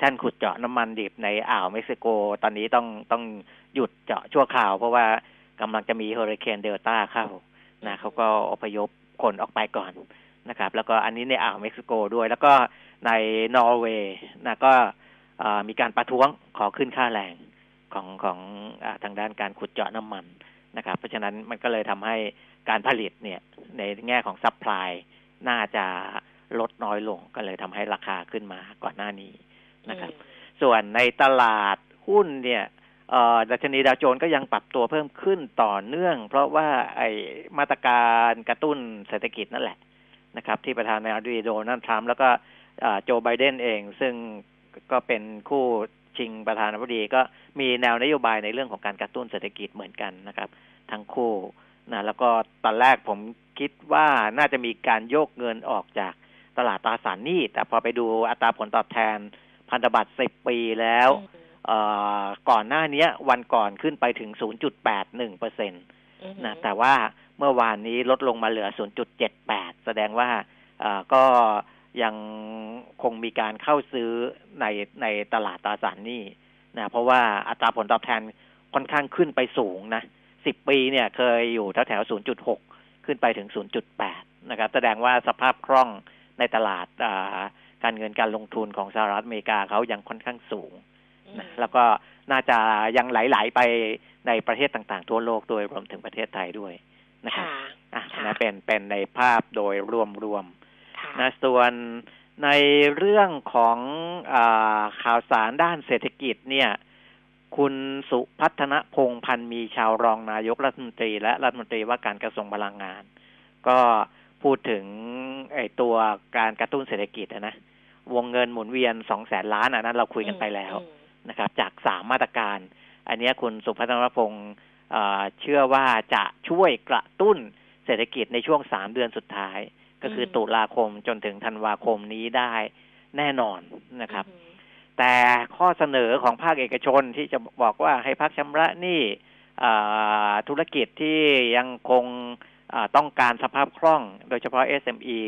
Speaker 2: ท่านขุดเจาะน้ำมันดิบในอ่าวเม็กซิโก ตอนนี้ต้องต้องหยุดเจาะชั่วคราว เพราะว่ากำลังจะมีเฮอริเคนเดลต้าเข้านะเขาก็อพยพคนออกไปก่อนนะครับ แล้วก็อันนี้ในอ่าวเม็กซิโกด้วย แล้วก็ในนอร์เวย์นะก็มีการประท้วงขอขึ้นค่าแรงของของอทางด้านการขุดเจาะน้ำมันนะครับ เพราะฉะนั้นมันก็เลยทำให้การผลิตเนี่ยในแง่ของ supply น่าจะลดน้อยลงก็เลยทำให้ราคาขึ้นมาก่อนหน้านี้นะครับ ส่วนในตลาดหุ้นเนี่ยดัชนีดาวโจนส์ก็ยังปรับตัวเพิ่มขึ้นต่อเนื่อง เพราะว่าไอมาตรการกระตุ้นเศรษฐกิจนั่นแหละนะครับ ที่ประธานาธิบดีโดนัลด์ทรัมป์แล้วก็โจไบเดนเอง ซึ่งก็เป็นคู่ชิงประธานาธิบดีก็มีแนวนโยบายในเรื่องของการกระตุ้นเศรษฐกิจเหมือนกันนะครับ ทั้งคู่ นะแล้วก็ตอนแรกผมคิดว่าน่าจะมีการโยกเงินออกจากตลาดตราสารหนี้ แต่พอไปดูอัตราผลตอบแทนพันธบัตรสิบปีแล้วก่อนหน้านี้วันก่อนขึ้นไปถึง 0.81เปอร์เซ็นตนะแต่ว่าเมื่อวานนี้ลดลงมาเหลือ 0.78 แสดงว่าก็ยังคงมีการเข้าซื้อในในตลาดตราสารหนี้นะเพราะว่าอัตราผลตอบแทนค่อนข้างขึ้นไปสูงนะ 10ปีเนี่ยเคยอยู่แถวแถว0.6ขึ้นไปถึง0.8นะครับ แสดงว่าสภาพคล่องในตลาดการเงินการลงทุนของสหรัฐอเมริกาเขายังค่อนข้างสูง
Speaker 1: อืม
Speaker 2: นะแล้วก็น่าจะยังไหลๆไปในประเทศต่างๆ ทั่วโลกโดยรวมถึงประเทศไทยด้วยนะครับ
Speaker 1: ค่ะ
Speaker 2: อะ
Speaker 1: ค่ะ
Speaker 2: นะเป็นเป็นในภาพโดยรวมๆ
Speaker 1: ค่ะ
Speaker 2: นะส่วนในเรื่องของอาข่าวสารด้านเศรษฐกิจเนี่ย คุณสุพัฒนพงษ์พันธ์มีชาวรองนายกรัฐมนตรี และรัฐมนตรีว่าการกระทรวงพลังงาน ก็พูดถึงไอ้ตัวการกระตุ้นเศรษฐกิจอะนะ วงเงินหมุนเวียนสองแสนล้านอันนั้นเราคุยกันไปแล้ว
Speaker 1: อืม
Speaker 2: นะครับ จากสามมาตรการ อันเนี้ยคุณสุพัฒนพงษ์เอ่อเชื่อว่าจะช่วยกระตุ้นเศรษฐกิจในช่วงสามเดือนสุดท้าย ก็คืออ
Speaker 1: ม
Speaker 2: ตุลาคมจนถึงธันวาคมนี้ได้แน่นอนนะครับ
Speaker 1: อืม
Speaker 2: แต่ข้อเสนอของภาคเอกชนที่จะบอกว่าให้พักชำระหนี้ธุรกิจที่ยังคงต้องการสภาพคล่อง โดยเฉพาะ SME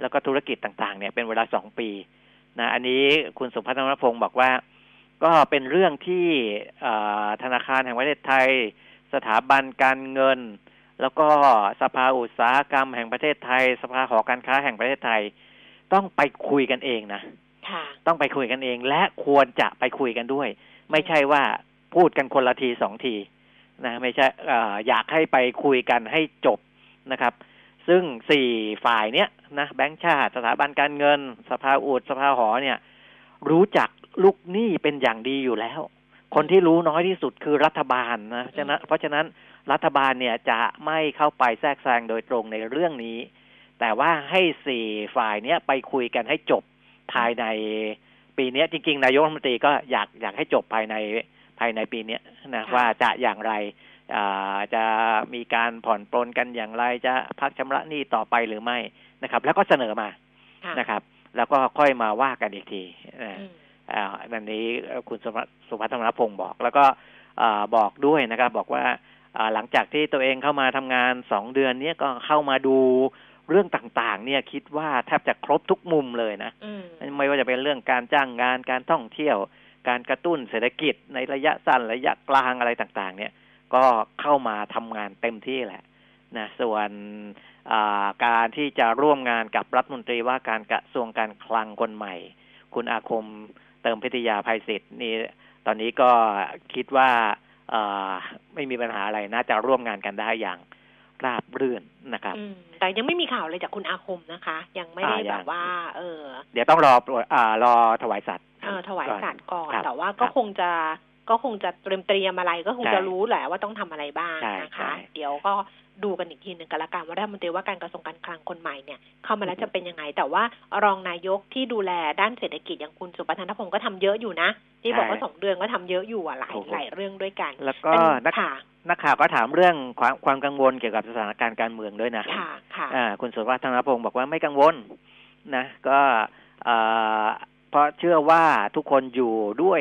Speaker 2: แล้วก็ธุรกิจต่างๆ เนี่ยเป็นเวลาสองปีนะอันนี้คุณสุพัฒนพงศ์บอกว่า ก็เป็นเรื่องที่ธนาคารแห่งประเทศไทย สถาบันการเงิน แล้วก็สภาอุตสาหกรรมแห่งประเทศไทย สภาหอการค้าแห่งประเทศไทย ต้องไปคุยกันเองนะ ต้องไปคุยกันเอง และควรจะไปคุยกันด้วย ไม่ใช่ว่าพูดกันคนละทีสองทีนะไม่ใช่อออยากให้ไปคุยกันให้จบนะครับ ซึ่งสี่ฝ่ายเนี้ยนะแบงก์ชาติสถาบันการเงิน สภาอุดสภาหอเนี่ย รู้จักลูกหนี้เป็นอย่างดีอยู่แล้ว คนที่รู้น้อยที่สุดคือรัฐบาลนะฉะนั้นเพราะฉะนั้นรัฐบาลเนี่ยจะไม่เข้าไปแทรกแซงโดยตรงในเรื่องนี้ แต่ว่าให้สี่ฝ่ายเนี้ยไปคุยกันให้จบ ภายในปีเนี้ยจริง ๆ นายกรัฐมนตรีก็อยากอยากให้จบภายในภายในปีเนี้ยนะ
Speaker 1: ค่ะ
Speaker 2: ว่าจะอย่างไรอ่าจะมีการผ่อนปลนกันอย่างไรจะพักชำระหนี้ต่อไปหรือไม่นะครับ แล้วก็เสนอมา
Speaker 1: ค่ะ
Speaker 2: นะครับ แล้วก็ค่อยมาว่ากันอีกทีนะ
Speaker 1: อืม
Speaker 2: อ่านันนี้เอ่อคุณสุภสุพัฒนพงศ์บอก แล้วก็อ่าบอกด้วยนะครับ บอกว่าอ่าหลังจากที่ตัวเองเข้ามาทำงานสองเดือนเนี้ยก็เข้ามาดู เรื่องต่างๆ เนี่ยคิดว่าแทบจะครบทุกมุมเลยนะ
Speaker 1: อืม
Speaker 2: ไม่ว่าจะเป็นเรื่องการจ้างงานการท่องเที่ยว การกระตุ้นเศรษฐกิจในระยะสั้นระยะกลางอะไรต่างๆ เนี่ย ก็เข้ามาทำงานเต็มที่แหละนะส่วนอ่าการที่จะร่วมงานกับรัฐมนตรีว่าการกระทรวงการคลังคนใหม่ คุณอาคมเติมพิทยาภัยศิษย์นี่ตอนนี้ก็คิดว่าเอ่อไม่มีปัญหาอะไรน่าจะร่วมงานกันได้อย่าง ราบรื่นนะครับ
Speaker 1: อืมแต่ยังไม่มีข่าวเลยจากคุณอาคมนะคะ ยังไม่ได้
Speaker 2: อ่ายั
Speaker 1: แบ
Speaker 2: ง
Speaker 1: บว่า เออ
Speaker 2: เดี๋ยวต้องรอตรวจอ่ารอถวายสัตว์
Speaker 1: เออถวายสัตว์ก่อน
Speaker 2: ครับ
Speaker 1: แต่ว่า
Speaker 2: ค
Speaker 1: ก็
Speaker 2: รับ
Speaker 1: คงจะ ก็คงจะเตรียมเตรียมอะไรก็คง
Speaker 2: ใช่
Speaker 1: จะรู้แหละว่าต้องทำอะไรบ้าง
Speaker 2: ใช่
Speaker 1: นะคะ
Speaker 2: ใช่
Speaker 1: เดี๋ยวก็ดูกันอีกทีหนึ่งกันละกันว่ารัฐมนตรีว่าการกระทรวงการคลังคนใหม่เนี่ยเข้ามาแล้วจะเป็นยังไง แต่ว่ารองนายกที่ดูแลด้านเศรษฐกิจอย่างคุณสุพัฒนพงศ์ก็ทำเยอะอยู่นะ ที่บอกว่าสองเดือนก็ทำเยอะอยู่อะหลายหลายเรื่องด้วยกัน
Speaker 2: แล้วก็
Speaker 1: เป็น
Speaker 2: นัก
Speaker 1: ค่ะ
Speaker 2: นักข่าวก็ถามเรื่องความความกังวลเกี่ยวกับสถานการณ์การเมืองด้วยนะ
Speaker 1: ค่ะค่ะ
Speaker 2: อ่าคุณสุวัฒน์ธนพงศ์บอกว่าไม่กังวลนะ ก็อ่าเพราะเชื่อว่าทุกคนอยู่ด้วย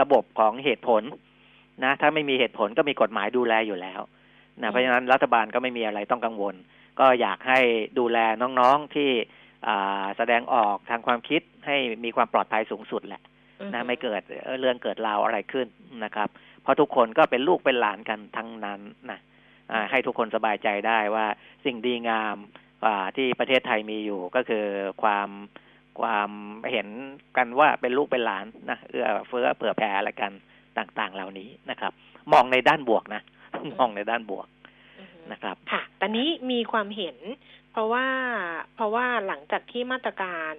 Speaker 2: ระบบของเหตุผลนะถ้าไม่มีเหตุผลก็มีกฎหมายดูแลอยู่แล้วนะเพราะฉะนั้นรัฐบาลก็ไม่มีอะไรต้องกังวล ก็อยากให้ดูแลน้องๆที่อ่าแสดงออกทางความคิดให้มีความปลอดภัยสูงสุดแหละนะไม่เกิดเอ่อเรื่องเกิดราวอะไรขึ้นนะครับ เพราะทุกคนก็เป็นลูกเป็นหลานกันทั้งนั้นนะอ่าให้ทุกคนสบายใจได้ว่าสิ่งดีงามอ่าที่ประเทศไทยมีอยู่ก็คือความ ความเห็นกันว่าเป็นลูกเป็นหลานนะเอื้อเฟื้อเผื่อแผ่อะไรกันต่างๆ เหล่านี้นะครับ มองในด้านบวกนะมองในด้านบวก
Speaker 1: อือฮึ
Speaker 2: นะครับ
Speaker 1: ค่ะตอนนี้มีความเห็น เพราะว่าเพราะว่าหลังจากที่มาตรการ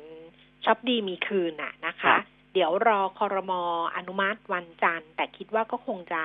Speaker 1: ช็อปดีมีคืนน่ะนะ
Speaker 2: ครั
Speaker 1: คะ
Speaker 2: บ
Speaker 1: เดี๋ยวรอคอรมออนุมัติวันจันทร์ แต่คิดว่าก็คงจะ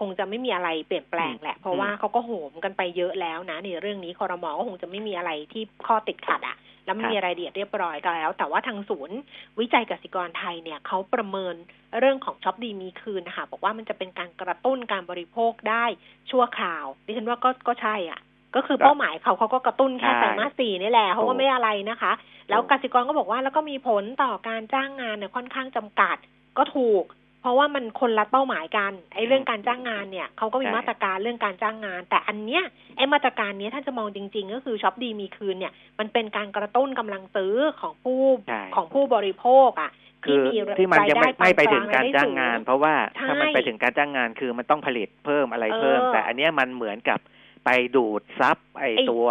Speaker 1: คงจะไม่มีอะไรเปลี่ยนแปลงแหละ เพราะว่าเขาก็โหมกันไปเยอะแล้วนะในเรื่องนี้คอรมอก็คงจะไม่มีอะไรที่ข้อติดขัดอะ แล้วไม่มีรายละเอียดเรียบร้อยแล้ว แต่ว่าทางศูนย์วิจัยกสิกรไทยเนี่ยเขาประเมินเรื่องของช็อปดีมีคืนนะคะบอกว่ามันจะเป็นการกระตุ้นการบริโภคได้ชั่วคราว ดิฉันว่าก็ก็ใช่อะ ก็คือ
Speaker 2: ครับ
Speaker 1: เป้าหมายเขาเขาก็กระตุ้นแค่
Speaker 2: ใช่
Speaker 1: ไตรมาสสี่นี่แหละเขาก็
Speaker 2: ถูก
Speaker 1: ไม่อะไรนะคะ แล้ว
Speaker 2: ถูก
Speaker 1: กสิกรก็บอกว่าแล้วก็มีผลต่อการจ้างงานเนี่ยค่อนข้างจำกัดก็ถูก เพราะว่ามันคนละเป้าหมายกันไอ้เรื่องการจ้างงานเนี่ยเขาก็มี
Speaker 2: ใช่
Speaker 1: มาตรการเรื่องการจ้างงาน แต่อันเนี้ยไอ้มาตรการเนี้ยถ้าจะมองจริง ๆ ก็คือช็อปดีมีคืนเนี่ยมันเป็นการกระตุ้นกำลังซื้อของผู้
Speaker 2: ใช่
Speaker 1: ของผู้บริโภคอะ
Speaker 2: คือ
Speaker 1: ที่มี
Speaker 2: ที่มันยังไม่
Speaker 1: รายได้
Speaker 2: ไม่ไปถึง
Speaker 1: ปานกลาง
Speaker 2: การจ้างงาน
Speaker 1: รายได้สูง
Speaker 2: เพราะว่า
Speaker 1: ใช่
Speaker 2: ถ้ามันไปถึงการจ้างงานคือมันต้องผลิตเพิ่มอะไรเพิ่ม
Speaker 1: เออ
Speaker 2: แต่อันเนี้ยมันเหมือนกับ ไปดูดซับไอ
Speaker 1: ไอ้
Speaker 2: ตัว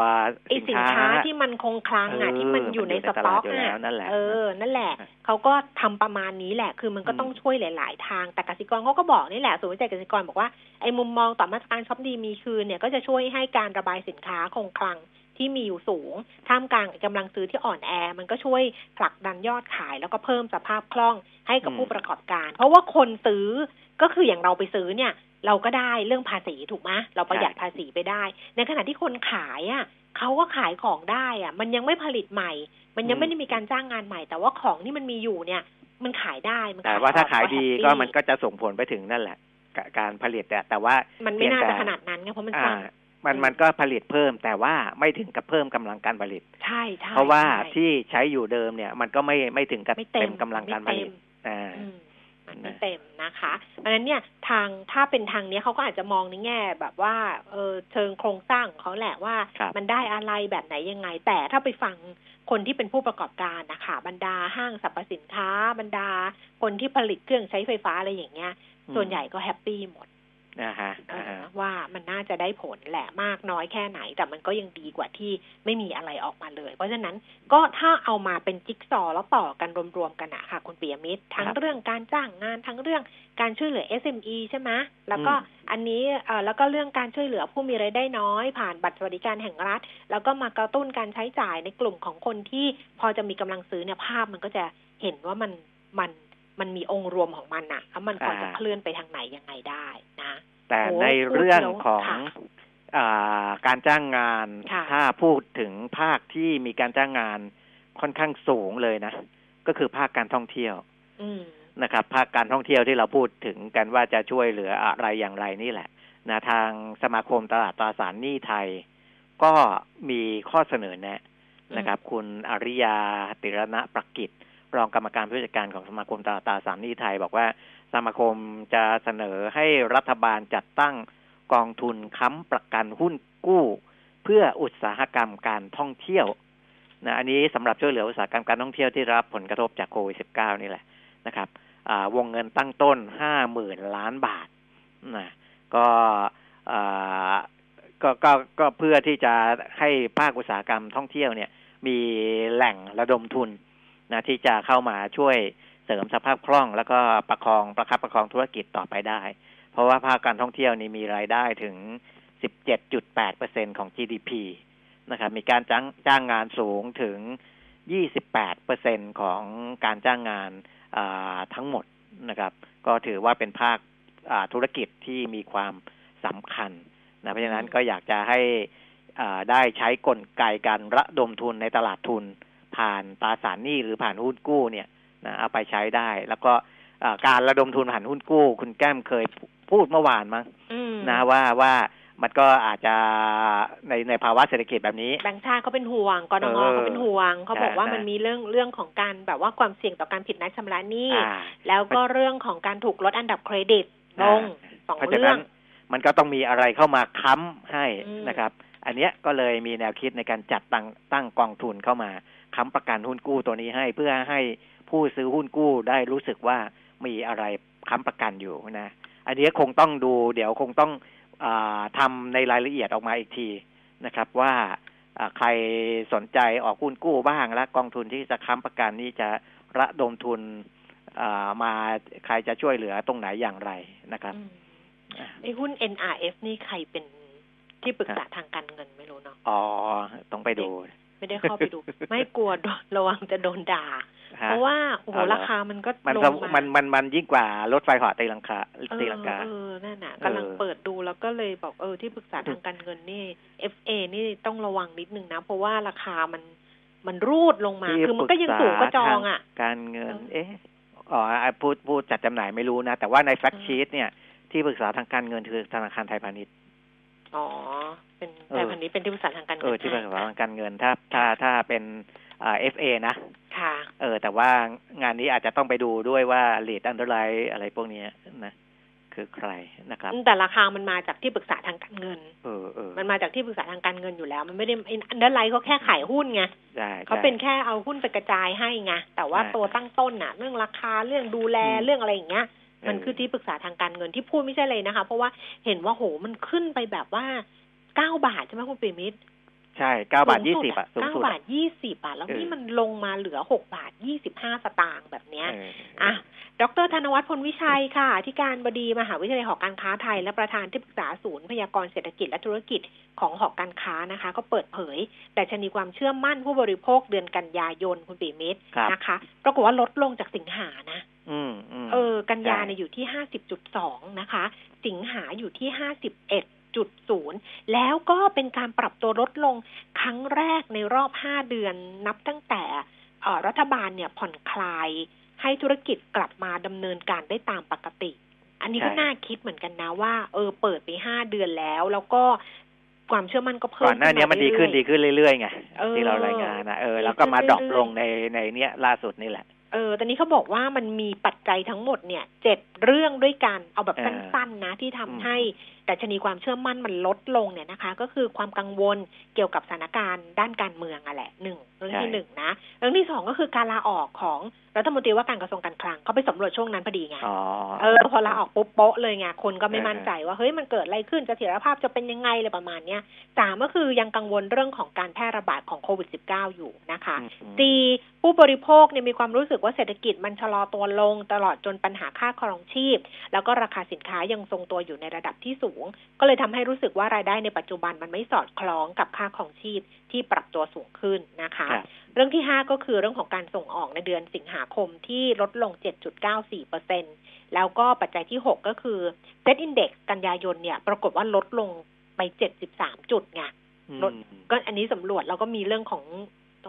Speaker 1: ไอสินค้าที่มันคงคลังอะ
Speaker 2: เออ
Speaker 1: ที่มันอยู่ใน
Speaker 2: มันอยู่
Speaker 1: ส
Speaker 2: ในต
Speaker 1: ต็
Speaker 2: ลา
Speaker 1: อ
Speaker 2: ด
Speaker 1: ก
Speaker 2: อยู่แล้
Speaker 1: อะ
Speaker 2: วนั่นแหละ
Speaker 1: เออนั่นแหละ
Speaker 2: อะ
Speaker 1: เขาก็ทำประมาณนี้แหละ คือมันก็
Speaker 2: อืม
Speaker 1: ต้องช่วยหลาย ๆ ทางแต่กสิกรเขาก็บอกนี่แหละศูนย์วิจัยกสิกรบอกว่าไอ้มุมมองต่อมาตรการช็อปดีมีคืนเนี่ยก็จะช่วยให้การระบายสินค้าคงคลังที่มีอยู่สูง ท่ามกลางกำลังซื้อที่อ่อนแอ มันก็ช่วยผลักดันยอดขาย แล้วก็เพิ่มสภาพคล่องให้กับ
Speaker 2: อืม
Speaker 1: ผู้ประกอบการ เพราะว่าคนซื้อก็คืออย่างเราไปซื้อเนี่ย เราก็ได้เรื่องภาษีถูกไหมเราประหยัดภาษีไปได้ ในขณะที่คนขายอะเขาก็ขายของได้อะ มันยังไม่ผลิตใหม่ มันยังไม่ได้มีการจ้างงานใหม่ แต่ว่าของที่มันมีอยู่เนี่ย มันขายได้มัน
Speaker 2: แต่
Speaker 1: ขาย
Speaker 2: ว่าถ้า
Speaker 1: ออ
Speaker 2: ขายดี
Speaker 1: happy
Speaker 2: ก็มันก็จะส่งผลไปถึงนั่นแหละกการผลิตแต่แต่ว่า
Speaker 1: มันไม่น่า
Speaker 2: เพียง
Speaker 1: จะ
Speaker 2: แต่
Speaker 1: ขนาดนั้นไงเพราะมัน
Speaker 2: อ่า
Speaker 1: สั่ง
Speaker 2: มัน
Speaker 1: อืม
Speaker 2: มันก็ผลิตเพิ่มแต่ว่าไม่ถึงกับเพิ่มกำลังการผลิต
Speaker 1: ใช่ใช่
Speaker 2: เพราะว่า
Speaker 1: ใช่
Speaker 2: ที่ใช้อยู่เดิมเนี่ย มันก็ไม่ไม่ถึงกับ
Speaker 1: ไม่เต็
Speaker 2: เต็
Speaker 1: ม
Speaker 2: มกำลังการผลิต
Speaker 1: ไม่เต็ม
Speaker 2: อ่า
Speaker 1: อืมมันไม่เต็มนะคะเพราะฉะนั้นเนี่ยทางถ้าเป็นทางเนี้ยเขาก็อาจจะมองในแง่แบบว่าเออเชิงโครงสร้างของเขาแหละว่า
Speaker 2: ครับ
Speaker 1: มันได้อะไรแบบไหนยังไง แต่ถ้าไปฟังคนที่เป็นผู้ประกอบการนะคะบรรดาห้างสรรพสินค้า บรรดา คนที่ผลิตเครื่องใช้ไฟฟ้าอะไรอย่างเงี้ย ส่วนใหญ่ก็ happy หมด
Speaker 2: นะฮะ
Speaker 1: เอ
Speaker 2: อ่า
Speaker 1: อ
Speaker 2: ฮะ
Speaker 1: ว่ามันน่าจะได้ผลแหละมากน้อยแค่ไหน แต่มันก็ยังดีกว่าที่ไม่มีอะไรออกมาเลย เพราะฉะนั้นก็ถ้าเอามาเป็นจิ๊กซอว์แล้วต่อกันรวมๆกันอะค่ะ คุณปิยมิตรทั้งเรื่องการจ้างงานทั้งเรื่องการช่วยเหลือ SME ใช่ไหมแล้วก็อันนี้เออแล้วก็เรื่องการช่วยเหลือผู้มีรายได้น้อย ผ่านบัตรสวัสดิการแห่งรัฐ แล้วก็มากระตุ้นการใช้จ่ายในกลุ่มของคนที่พอจะมีกำลังซื้อเนี่ยภาพมันก็จะเห็นว่ามันมัน มันมีองค์รวมของมันอะแล้วมันพอจะ
Speaker 2: อ่า
Speaker 1: เคลื่อนไปทางไหนยังไงได้นะ
Speaker 2: แต่
Speaker 1: โอ้
Speaker 2: ในเรื่อง
Speaker 1: พูดแล้ว
Speaker 2: ของ
Speaker 1: ค่ะ
Speaker 2: อ่าการจ้างงาน
Speaker 1: ค่ะ
Speaker 2: ถ้าพูดถึงภาคที่มีการจ้างงานค่อนข้างสูงเลยนะ ก็คือภาคการท่องเที่ยว
Speaker 1: อืม
Speaker 2: นะครับ ภาคการท่องเที่ยวที่เราพูดถึงกันว่าจะช่วยเหลืออะไรอย่างไรนี่แหละนะทางสมาคมตลาดตราสารหนี้ไทย ก็มีข้อเสนอแนะนะครับ คุณอริยาติรณะประกิจ รองกรรมการผู้จัดการของสมาคมตาตราสารหนี้ไทย บอกว่าสมาคมจะเสนอให้รัฐบาลจัดตั้งกองทุนค้ำประกันหุ้นกู้ เพื่ออุตสาหกรรมการท่องเที่ยวนะอันนี้สำหรับช่วยเหลืออุตสาหกรรมการท่องเที่ยวที่รับผลกระทบจากโควิด -19 นี่แหละนะครับวงเงินตั้งต้นห้าหมื่นล้านบาทนะก็ก็ก็ก็เพื่อที่จะให้ภาคอุตสาหกรรมท่องเที่ยวเนี่ย มีแหล่งระดมทุน นะที่จะเข้ามาช่วยเสริมสภาพคล่อง แล้วก็ประคองประคับประคองธุรกิจต่อไปได้ เพราะว่าภาคการท่องเที่ยวนี่มีรายได้ถึง 17.8%ของ GDP นะครับมีการจ้างจ้างงานสูงถึง 28%ของการจ้างงานาทั้งหมดนะครับ ก็ถือว่าเป็นภาคาธุรกิจที่มีความสำคัญนะเพราะฉะนั้นก็อยากจะให้ได้ใช้กลไกการระดมทุนในตลาดทุน ผ่านตราสารหนี้หรือผ่านหุ้นกู้เนี่ยนะเอาไปใช้ได้ แล้วก็อ่าการระดมทุนผ่านหุ้นกู้ คุณแก้มเคยพูดเมื่อวานมั้ง
Speaker 1: อืม
Speaker 2: นะว่าว่ามันก็อาจจะในในภาวะเศรษฐกิจแบบนี้
Speaker 1: แบงค์ชาติเขาเป็นห่วงกรนง
Speaker 2: เออ
Speaker 1: เขาเป็นห่วงเขาบอกว่า
Speaker 2: ใช่
Speaker 1: มันมีเรื่องเรื่องของการแบบว่าความเสี่ยงต่อการผิดนัดชำระหนี้
Speaker 2: อ่า
Speaker 1: แล้วก็เรื่องของการถูกลดอันดับเครดิตลงสอง
Speaker 2: เพราะฉะ
Speaker 1: เรื่
Speaker 2: นั้
Speaker 1: อง
Speaker 2: นมันก็ต้องมีอะไรเข้ามาค้ำให้
Speaker 1: อืม
Speaker 2: นะครับ อันเนี้ยก็เลยมีแนวคิดในการจัดตั้งตั้งกองทุนเข้ามา ค้ำประกันหุ้นกู้ตัวนี้ให้ เพื่อให้ผู้ซื้อหุ้นกู้ได้รู้สึกว่ามีอะไรค้ำประกันอยู่นะ อันนี้คงต้องดู เดี๋ยวคงต้องอาทำในรายละเอียดออกมาอีกทีนะครับว่าอ่าใครสนใจออกหุ้นกู้บ้างและกองทุนที่จะค้ำประกันนี้จะระดมทุนอ่ามาใครจะช่วยเหลือตรงไหนอย่างไรนะครับ
Speaker 1: อืมไอ้หุ้น NRF นี่ใครเป็นที่ปรึกษาทางการเงินไม่รู้เนาะ
Speaker 2: อ๋อ ต้องไปดู
Speaker 1: ไม่ได้เข้าไปดู ไม่กลัวโดนระวังจะโดนด่า
Speaker 2: ฮะ
Speaker 1: เพราะว่าโอ้โห
Speaker 2: เอาเหรอ
Speaker 1: ราคามันก็
Speaker 2: มัน
Speaker 1: ลง
Speaker 2: ก็
Speaker 1: มา
Speaker 2: มันมันมันยิ่งกว่ารถไฟเหาะตีลังกาตีลังกา
Speaker 1: เออเออนั่นน่ะ
Speaker 2: เออกำ
Speaker 1: ลังเปิดดูแล้วก็เลยบอกเออที่ปรึกษาทางการเงินนี่ FA นี่ต้องระวังนิดนึงนะ เพราะว่าราคามันมันรูดลงมา
Speaker 2: ที่
Speaker 1: คือมันก็ยังสูงก็จองอะ
Speaker 2: การเงิน
Speaker 1: เออ
Speaker 2: เอ๊ะอ๋ออะพูดพูดจัดจำหน่ายไม่รู้นะ แต่ว่าในแฟก
Speaker 1: เออ
Speaker 2: ชีตเนี่ยที่ปรึกษาทางการเงินคือธนาคารไทยพาณิชย์
Speaker 1: อ๋อ เป็น
Speaker 2: เออ
Speaker 1: แต่พันนี้เป็นที่ปรึกษาทางการ
Speaker 2: เอ
Speaker 1: เงิ
Speaker 2: อที่ปรึกษาทางการเงินถ้าถ้าถ้าเป็นอ่า FA นะ
Speaker 1: ค่ะ
Speaker 2: เออ แต่ว่างานนี้อาจจะต้องไปดูด้วยว่า lead underline อะไรพวกเนี้ยนะคือใครนะครับ
Speaker 1: แต่ราคามันมาจากที่ปรึกษาทางการเงิน
Speaker 2: เออเออ
Speaker 1: มันมาจากที่ปรึกษาทางการเงินอยู่แล้ว มันไม่ได้ underwrite เขาแค่ขายหุ้นไง
Speaker 2: ใช่
Speaker 1: เขา
Speaker 2: ใช่
Speaker 1: เป็นแค่เอาหุ้นไปกระจายให้ไงแต่ว่า
Speaker 2: ใช่
Speaker 1: ตัวตั้งต้นน่ะ เรื่องราคาเรื่องดูแล
Speaker 2: อืม
Speaker 1: เรื่องอะไรอย่างเงี้ยมัน
Speaker 2: เออ
Speaker 1: คือที่ปรึกษาทางการเงินที่พูดไม่ใช่เลยนะคะ เพราะว่าเห็นว่าโหมันขึ้นไปแบบว่า เก้าบาทใช่ไหมคุณปิยมิตร
Speaker 2: ใช่เก้าบาท
Speaker 1: สู
Speaker 2: ยี่
Speaker 1: ง
Speaker 2: สิบอะสูง
Speaker 1: เก้า
Speaker 2: สุด
Speaker 1: บาทยี่สิบอะแล้ว
Speaker 2: เออ
Speaker 1: นี่มันลงมาเหลือหกบาทยี่สิบห้าสตางค์แบบเนี้ย
Speaker 2: เออ
Speaker 1: อะดร.ธนวรรธน์พลวิชัยค่ะ อธิการบดีมหาวิทยาลัยหอการค้าไทย และประธานที่ปรึกษาศูนย์พยากรณ์เศรษฐกิจและธุรกิจของหอการค้านะคะ ก็เปิดเผย แต่ชนีความเชื่อมั่นผู้บริโภคเดือนกันยายนคุณปีมิตร
Speaker 2: ครับ
Speaker 1: นะคะ ปรากฏว่าลดลงจากสิงหานะ
Speaker 2: อืมอืม
Speaker 1: เออ กันยา
Speaker 2: ใช่
Speaker 1: เนี่ยอยู่ที่ห้าสิบจุดสองนะคะ สิงหาอยู่ที่ห้าสิบเอ็ด จุดศูนย์แล้วก็เป็นการปรับตัวลดลงครั้งแรกในรอบห้าเดือนนับตั้งแต่เอ่อรัฐบาลเนี่ยผ่อนคลายให้ธุรกิจกลับมาดำเนินการได้ตามปกติ อันนี้ก็
Speaker 2: ใช่
Speaker 1: น่าคิดเหมือนกันนะว่า เออเปิดไปห้าเดือนแล้ว แล้วก็ความเชื่อมั่นก็เพิ่ม
Speaker 2: ก่อนหน้านี้มันดีขึ้น
Speaker 1: เรื่
Speaker 2: ดี
Speaker 1: อย
Speaker 2: ขึ้นเรื่อยๆไง
Speaker 1: เออ
Speaker 2: ที่เรารายงานนะเออ
Speaker 1: ดี
Speaker 2: แล้วก็มา
Speaker 1: ขึ้น
Speaker 2: ดรอป
Speaker 1: เรื่อยๆ
Speaker 2: ลงในในเนี้ยล่าสุดนี่แหละ
Speaker 1: ๆเออตอนนี้เขาบอกว่ามันมีปัจจัยทั้งหมดเนี่ยเจ็ดเรื่องด้วยกัน เอาแบบ
Speaker 2: เออ
Speaker 1: สั้นๆนะที่ทำ
Speaker 2: อืม
Speaker 1: ให้ แต่ชนีความเชื่อมั่นมันลดลงเนี่ยนะคะ ก็คือความกังวลเกี่ยวกับสถานการณ์ด้านการเมืองอะแหละหนึ่งเรื่องที่หนึ่งนะเรื่องที่สองก็คือการลาออกของรัฐมนตรีว่าการกระทรวงการคลังเขาไปสำรวจช่วงนั้นพอดีไง
Speaker 2: อ๋อ
Speaker 1: เออพอลาออกปุ๊บโป๊ะเลยไงคนก็ไม่
Speaker 2: เออ
Speaker 1: มั่นใจว่าเฮ้ยมันเกิดอะไรขึ้นเสถียรภาพจะเป็นยังไงอะไรประมาณเนี้ยสามก็คือยังกังวลเรื่องของการแพร่ระบาดของโควิด -19 อยู่นะคะ
Speaker 2: อืม
Speaker 1: สี่ผู้บริโภคเนี่ยมีความรู้สึกว่าเศรษฐกิจมันชะลอตัวลง ตลอดจนปัญหาค่าครองชีพ แล้วก็ราคาสินค้ายังทรงตัวอยู่ในระดับที่สูงก็เลยทำให้รู้สึกว่ารายได้ในปัจจุบันมันไม่สอดคล้องกับค่าครองชีพที่ปรับตัวสูงขึ้นนะคะ
Speaker 2: ครับ
Speaker 1: เรื่องที่ 5 ก็คือเรื่องของการส่งออกในเดือนสิงหาคมที่ลดลง 7.94เปอร์เซ็นแล้วก็ปัจจัยที่ 6 ก็คือ SET Index กันยายนเนี่ย ปรากฏว่าลดลงไป 73 จุดไงลด
Speaker 2: อืม
Speaker 1: ก็อันนี้สำรวจแล้วก็มีเรื่องของ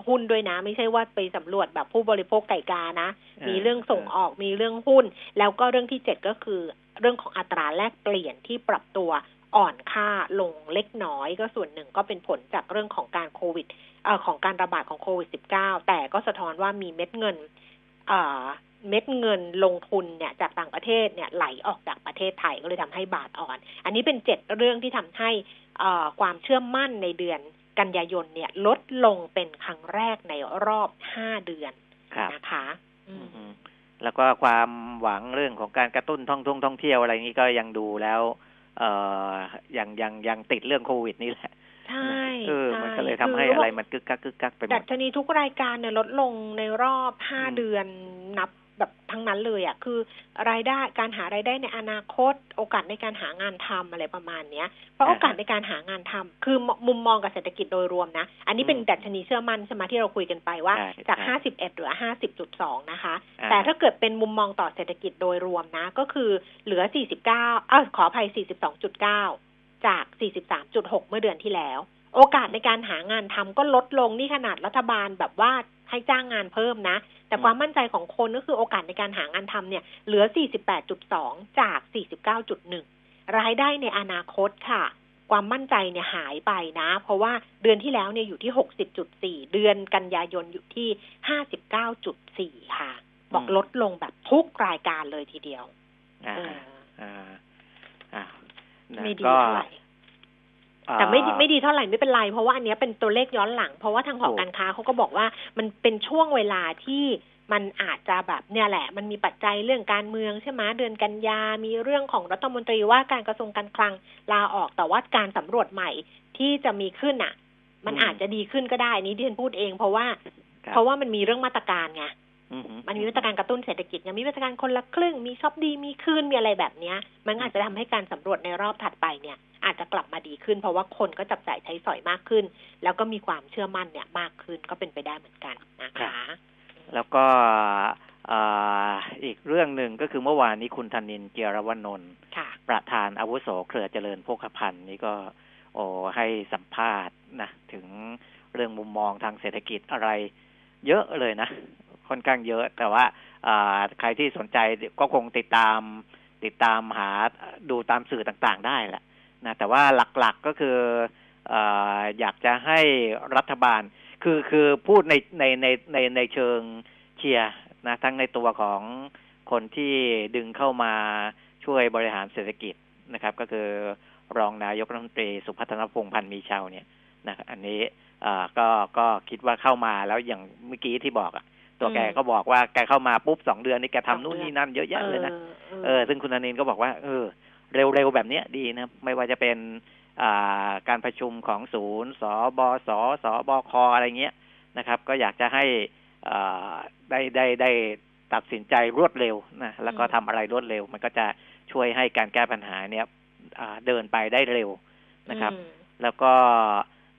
Speaker 1: หุ้นด้วยนะ ไม่ใช่ว่าไปสำรวจแบบผู้บริโภคไก่กานะ มีเรื่องส่งออกมีเรื่องหุ้น แล้วก็เรื่องที่เจ็ดก็คือ เรื่องของอัตราแลกเปลี่ยนที่ปรับตัวอ่อนค่าลงเล็กน้อย ก็ส่วนหนึ่งก็เป็นผลจากเรื่องของการโควิดเอ่อของการระบาดของโควิด -19 แต่ก็สะท้อนว่ามีเม็ดเงินเอ่อเม็ดเงินลงทุนเนี่ยจากต่างประเทศเนี่ยไหลออกจากประเทศไทยก็เลยทำให้บาทอ่อน อันนี้เป็นเจ็ดเรื่องที่ทำให้เอ่อความเชื่อมั่นในเดือนกันยายนเนี่ยลดลงเป็นครั้งแรกในรอบห้าเดือน
Speaker 2: ครับ
Speaker 1: นะคะอืม
Speaker 2: อืม แล้วก็ความหวังเรื่องของการกระตุ้นท่องท่องท่องเที่ยวอะไรนี้ก็ยังดูแล้ว เอ่อยังยังยังติดเรื่องโควิดนี่แหละ
Speaker 1: ใช่
Speaker 2: เออ
Speaker 1: ใช่
Speaker 2: มันก็เลยทำให้
Speaker 1: คื
Speaker 2: อะไรมันกึกกักกึกกักไปหม
Speaker 1: ดั
Speaker 2: ด
Speaker 1: ชนีทุกรายการเนี่ยลดลงในรอบห้า
Speaker 2: อืม
Speaker 1: เดือนนับ แบบทั้งนั้นเลยอะคือรายได้การหารายได้ในอนาคต โอกาสในการหางานทำอะไรประมาณเนี้ยเพราะโอกาสในการหางานทำคือมุมมองกับเศรษฐกิจโดยรวมนะ อันนี้เป็นดัชนีเชื่อมั่นใช่ไหมที่เราคุยกันไปว่า
Speaker 2: ใช่
Speaker 1: จาก
Speaker 2: ใช่
Speaker 1: ห้าสิบเอ็ดเหลือห้าสิบจุดสองนะคะ
Speaker 2: อ่า
Speaker 1: แต่ถ้าเกิดเป็นมุมมองต่อเศรษฐกิจโดยรวมนะ ก็คือเหลือ 49เออขออภัย 42.9 จาก 43.6 เมื่อเดือนที่แล้ว โอกาสในการหางานทำก็ลดลงนี่ขนาดรัฐบาลแบบว่า ให้จ้างงานเพิ่มนะ แต่ความมั่นใจของคนก็คือโอกาสในการหางานทำเนี่ยเหลือ 48.2 จาก 49.1 รายได้ในอนาคตค่ะ ความมั่นใจเนี่ยหายไปนะ เพราะว่าเดือนที่แล้วเนี่ยอยู่ที่ 60.4 เดือนกันยายนอยู่ที่ 59.4 ค่ะ บอก
Speaker 2: อืม
Speaker 1: ลดลงแบบทุกรายการเลยทีเดียว
Speaker 2: อ่า
Speaker 1: เออ
Speaker 2: อ่าอ่านะ
Speaker 1: ไม่ดี
Speaker 2: ก็
Speaker 1: เท่าไหร่
Speaker 2: อ่า
Speaker 1: แต่ไม่ไม่ดีเท่าไหร่ไม่เป็นไร เพราะว่าอันเนี้ยเป็นตัวเลขย้อนหลัง เพราะว่าทางหอ
Speaker 2: กา
Speaker 1: รค้าเขาก็บอกว่ามันเป็นช่วงเวลาที่มันอาจจะแบบเนี่ยแหละ มันมีปัจจัยเรื่องการเมืองใช่ไหมเดือนกันยา มีเรื่องของรัฐมนตรีว่าการกระทรวงการคลังลาออกแต่ว่าการสำรวจใหม่ที่จะมีขึ้นอะ มัน
Speaker 2: อา
Speaker 1: จจะดีขึ้นก็ได้นี่ที่ฉันพูดเอง เพราะว่า เพราะว่ามันมีเรื่องมาตรการไง มันมีมาตรการกระตุ้นเศรษฐกิจไงมีมาตรการคนละครึ่งมีช็อปดีมีคืนมีอะไรแบบเนี้ย มันอาจจะทำให้การสำรวจในรอบถัดไปเนี่ย อาจจะกลับมาดีขึ้น เพราะว่าคนก็จับจ่ายใช้สอยมากขึ้น แล้วก็มีความเชื่อมั่นเนี่ยมากขึ้นก็เป็นไปได้เหมือนกันนะคะ
Speaker 2: แล้วก็อ่าอีกเรื่องหนึ่งก็คือเมื่อวานนี้คุณธนินทร์เจียรวนนท์
Speaker 1: ค่ะ
Speaker 2: ประธานอาวุโสเครือเจริญโภคภัณฑ์นี่ก็โอ้ให้สัมภาษณ์นะถึงเรื่องมุมมองทางเศรษฐกิจอะไรเยอะเลยนะ ค่อนข้างเยอะ แต่ว่าใครที่สนใจก็คงติดตามติดตามหาดูตามสื่อต่างๆได้แหละนะแต่ว่าหลักๆก็คือออยากจะให้รัฐบาล คือคือพูดในในในในในเชิงเชียร์นะทั้งในตัวของคนที่ดึงเข้ามาช่วยบริหารเศรษฐกิจนะครับ ก็คือรองนายกรัฐมนตรีสุพัฒนพงษ์พันธ์มีชาวเนี่ยนะอันนี้อ่าก็ก็คิดว่าเข้ามาแล้วอย่างเมื่อกี้ที่บอกอะ ตัวแก
Speaker 1: อืม
Speaker 2: ก็บอกว่าแกเข้ามาปุ๊บสองเดือนนี่แกทำนู่น
Speaker 1: สองเดือน
Speaker 2: นี่นั่นเยอะแยะเลยนะ
Speaker 1: เออ
Speaker 2: เออซึ่งคุณอนินทร์ก็บอกว่า เออ เร็วๆแบบเนี้ยดีนะไม่ว่าจะเป็นการประชุมของศูนย์สบสสบคอะไรเงี้ยนะครับ ก็อยากจะให้ได้ได้ได้ตัดสินใจรวดเร็วนะแล้วก็ทำอะไรรวดเร็ว มันก็จะช่วยให้การแก้ปัญหาเนี้ยเดินไปได้เร็วนะครับ แล้วก็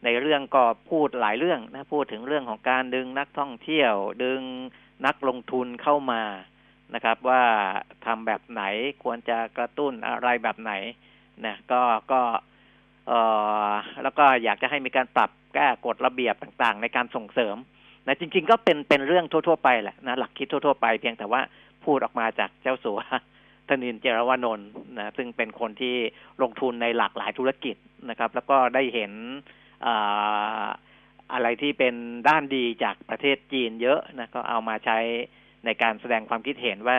Speaker 2: ในเรื่องก็พูดหลายเรื่องนะพูดถึงเรื่องของการดึงนักท่องเที่ยว ดึงนักลงทุนเข้ามานะครับ ว่าทำแบบไหนควรจะกระตุ้นอะไรแบบไหนนะก็ก็เออแล้วก็อยากจะให้มีการปรับแก้กฎระเบียบต่างๆ ในการส่งเสริมนะจริง ๆ ก็เป็นเป็นเรื่องทั่ว ๆ ไปแหละนะหลักคิดทั่ว ๆ ไปเพียงแต่ว่าพูดออกมาจากเจ้าสัวธนินเจรวานนท์นะซึ่งเป็นคนที่ลงทุนในหลากหลายธุรกิจนะครับ แล้วก็ได้เห็น อะไรที่เป็นด้านดีจากประเทศจีนเยอะนะก็เอามาใช้ในการแสดงความคิดเห็นว่า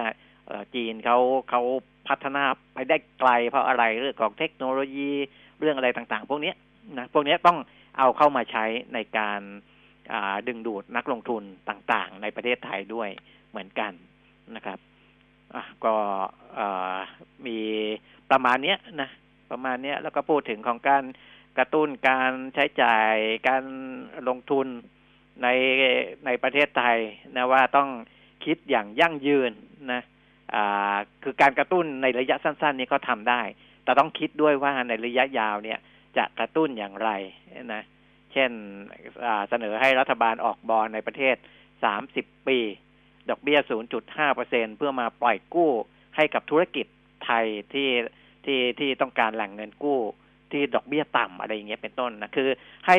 Speaker 2: จีนเขาเขาพัฒนาไปได้ไกล เพราะอะไรเรื่องของเทคโนโลยีเรื่องอะไรต่างๆ พวกนี้นะพวกนี้ต้องเอาเข้ามาใช้ในการดึงดูดนักลงทุนต่างๆ ในประเทศไทยด้วยเหมือนกันนะครับก็มีประมาณนี้นะประมาณนี้แล้วก็พูดถึงของการ กระตุ้นการใช้จ่ายการลงทุนในในประเทศไทยนะว่าต้องคิดอย่างยั่งยืนนะอ่าคือการกระตุ้นในระยะสั้น ๆ นี้ก็ทำได้ แต่ต้องคิดด้วยว่าในระยะยาวเนี่ยจะกระตุ้นอย่างไรนะเช่นเสนอให้รัฐบาลออกบอลในประเทศสามสิบปี ดอกเบี้ย 0.5เปอร์เซ็นเพื่อมาปล่อยกู้ให้กับธุรกิจไทยที่ที่ที่ต้องการแหล่งเงินกู้ ที่ดอกเบี้ยต่ำอะไรอย่างเงี้ยเป็นต้นนะคือให้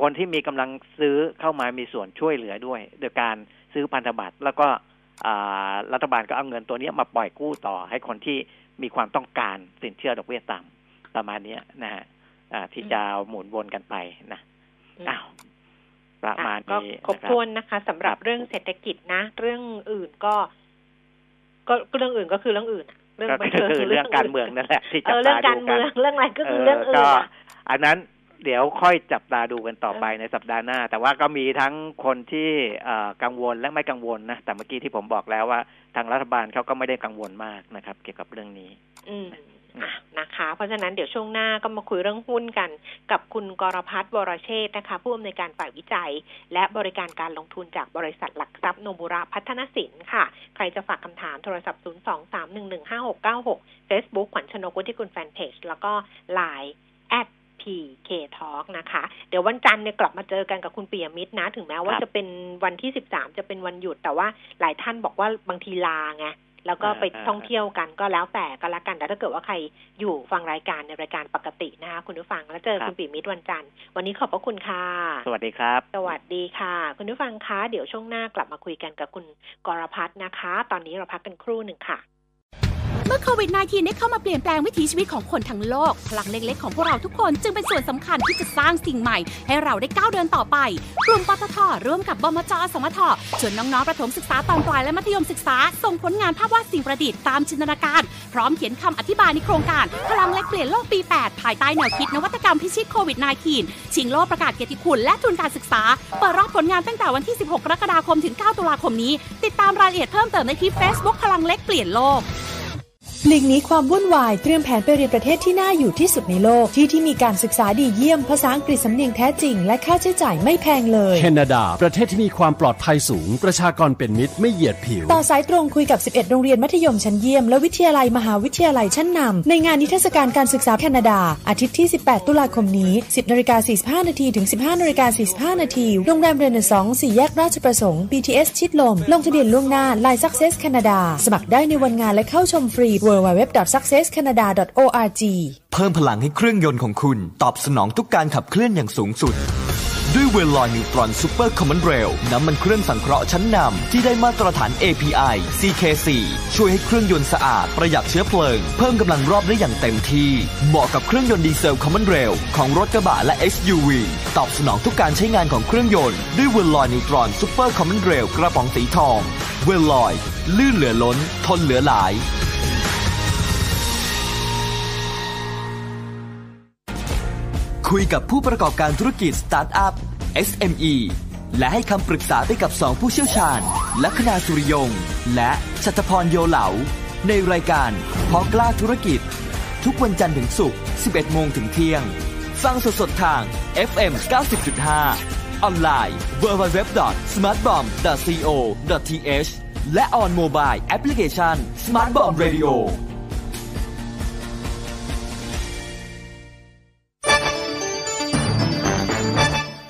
Speaker 2: คนที่มีกำลังซื้อเข้ามามีส่วนช่วยเหลือด้วย โดยการซื้อพันธบัตรแล้วก็รัฐบาลก็เอาเงินตัวนี้มาปล่อยกู้ต่อให้คนที่มีความต้องการสินเชื่อดอกเบี้ยต่ำประมาณนี้นะฮะที่จะหมุนวนกันไปนะอ้าวประมาณนี้
Speaker 1: ครบถ้วนนะคะสำหรับเรื่องเศรษฐกิจนะ เรื่องอื่นก็ ก็เรื่องอื่นก็คือเรื่องอื่น
Speaker 2: เรื่องบันเทิงเรื่องการเมืองนั่นแหละที่จับ
Speaker 1: ตาดูกันเรื่องการเมืองเรื่องอะไรก็คือเรื่องอื่น
Speaker 2: อันนั้นเดี๋ยวค่อยจับตาดูกันต่อไปในสัปดาห์หน้า แต่ว่าก็มีทั้งคนที่กังวลและไม่กังวลนะ แต่เมื่อกี้ที่ผมบอกแล้วว่า ทางรัฐบาลเขาก็ไม่ได้กังวลมากนะครับ เกี่ยวกับเรื่องนี้
Speaker 1: อืม นะคะ เพราะฉะนั้นเดี๋ยวช่วงหน้าก็มาคุยเรื่องหุ้นกัน กับคุณกรพัฒน์วรเชษนะคะ ผู้อำนวยการฝ่ายวิจัย และบริการการลงทุนจากบริษัทหลักทรัพย์โนบุระพัฒนสินค่ะ ใครจะฝากคำถามโทรศัพท์ 023115696 Facebook ขวัญชนกุธิคุณแฟนเพจแล้วก็ Line แอด PK Talk นะคะ เดี๋ยววันจันทร์เนี่ยกลับมาเจอกันกับคุณปียมิตรนะ ถึงแม้ว่าจะเป็นวันที่สิบสามจะเป็นวันหยุดแต่ว่าหลายท่านบอกว่าบางทีลาไง แล้วก็ไปท่องเที่ยวกันก็แล้วแต่ก็แล้วกัน แต่ถ้าเกิดว่าใครอยู่ฟังรายการในรายการปกตินะคะคุณผู้ฟังแล้วเจอคุณปีมิตรวันจันทร์วันนี้ขอบพระคุณค่ะ
Speaker 2: สวัสดีครับ
Speaker 1: สวัสดีค่ะ คุณผู้ฟังคะเดี๋ยวช่วงหน้ากลับมาคุยกันกับคุณกรพัฒนะคะ ตอนนี้เราพักกันครู่หนึ่งค่ะ
Speaker 3: เมื่อโควิด -19 ได้เข้ามาเปลี่ยนแปลงวิถีชีวิตของคนทั้งโลก พลังเล็กๆ ของพวกเราทุกคนจึงเป็นส่วนสำคัญที่จะสร้างสิ่งใหม่ ให้เราได้ก้าวเดินต่อไป กลุ่มปตทร่วมกับบมจสมทชวนน้องๆประถมศึกษาตอนปลายและมัธยมศึกษา ส่งผลงานภาพวาดสิ่งประดิษฐ์ตามจินตนาการ พร้อมเขียนคำอธิบายในโครงการ พลังเล็กเปลี่ยนโลกปี 8 ภายใต้แนวคิดนวัตกรรมพิชิตโควิด -19 ชิงโลกประกาศเกียรติคุณและทุนการศึกษาเปิดรับผลงานตั้งแต่วันที่ 16 กรกฎาคมถึง 9 ตุลาคมนี้ ติดตามรายละเอียดเพิ่มเติมได้ที่ Facebook พลังเล็กเปลี่ยนโลก
Speaker 4: หลีกนี้ความวุ่นวายเตรียมแผนไปเรียนประเทศที่น่าอยู่ที่สุดในโลก ที่ที่มีการศึกษาดีเยี่ยมภาษาอังกฤษสำเนียงแท้จริง และค่าใช้จ่ายไม่แพงเลย
Speaker 5: แคนาดา ประเทศที่มีความปลอดภัยสูง ประชากรเป็นมิตรไม่เหยียดผิว
Speaker 4: ต่อสายตรงคุยกับ 11 โรงเรียนมัธยมชั้นเยี่ยมและวิทยาลัยมหาวิทยาลัยชั้นนำในงานนิทรรศการการศึกษาแคนาดา อาทิตย์ที่ 18 ตุลาคมนี้ 10นาฬิกา45นาทีถึง 15นาฬิกา45นาทีโรงแรมเรเนซองสี่แยกราชประสงค์ BTS ชิดลมลงทะเบียนล่วงหน้า Line Success Canada สมัครได้ในวันงานและเข้าชมฟรี www.successcanada.org
Speaker 6: เพิ่มพลังให้เครื่องยนต์ของคุณ ตอบสนองทุกการขับเคลื่อนอย่างสูงสุด ด้วยเวลลอย Neutron Super Common Rail น้ำมันเครื่องสังเคราะห์ชั้นนำที่ได้มาตรฐาน API CK4 ช่วยให้เครื่องยนต์สะอาด ประหยัดเชื้อเพลิง เพิ่มกำลังรอบได้อย่างเต็มที่ เหมาะกับเครื่องยนต์ดีเซล common rail ของรถกระบะและ SUV ตอบสนองทุกการใช้งานของเครื่องยนต์ด้วยเวลลอย Neutron Super Common Rail กระป๋องสีทอง เวลลอย ลื่นเหลือล้น ทนเหลือหลาย คุยกับผู้ประกอบการธุรกิจสตาร์ทอัพ SME และให้คำปรึกษาไปกับสองผู้เชี่ยวชาญ ลัคนาสุริยง และชัตพรโยเหลา ในรายการพอกล้าธุรกิจ ทุกวันจันทร์ถึงศุกร์ 11 โมงถึงเที่ยง ฟังสดๆทาง FM 90.5 ออนไลน์ www.smartbomb.co.th และ on mobile application Smart Bomb Radio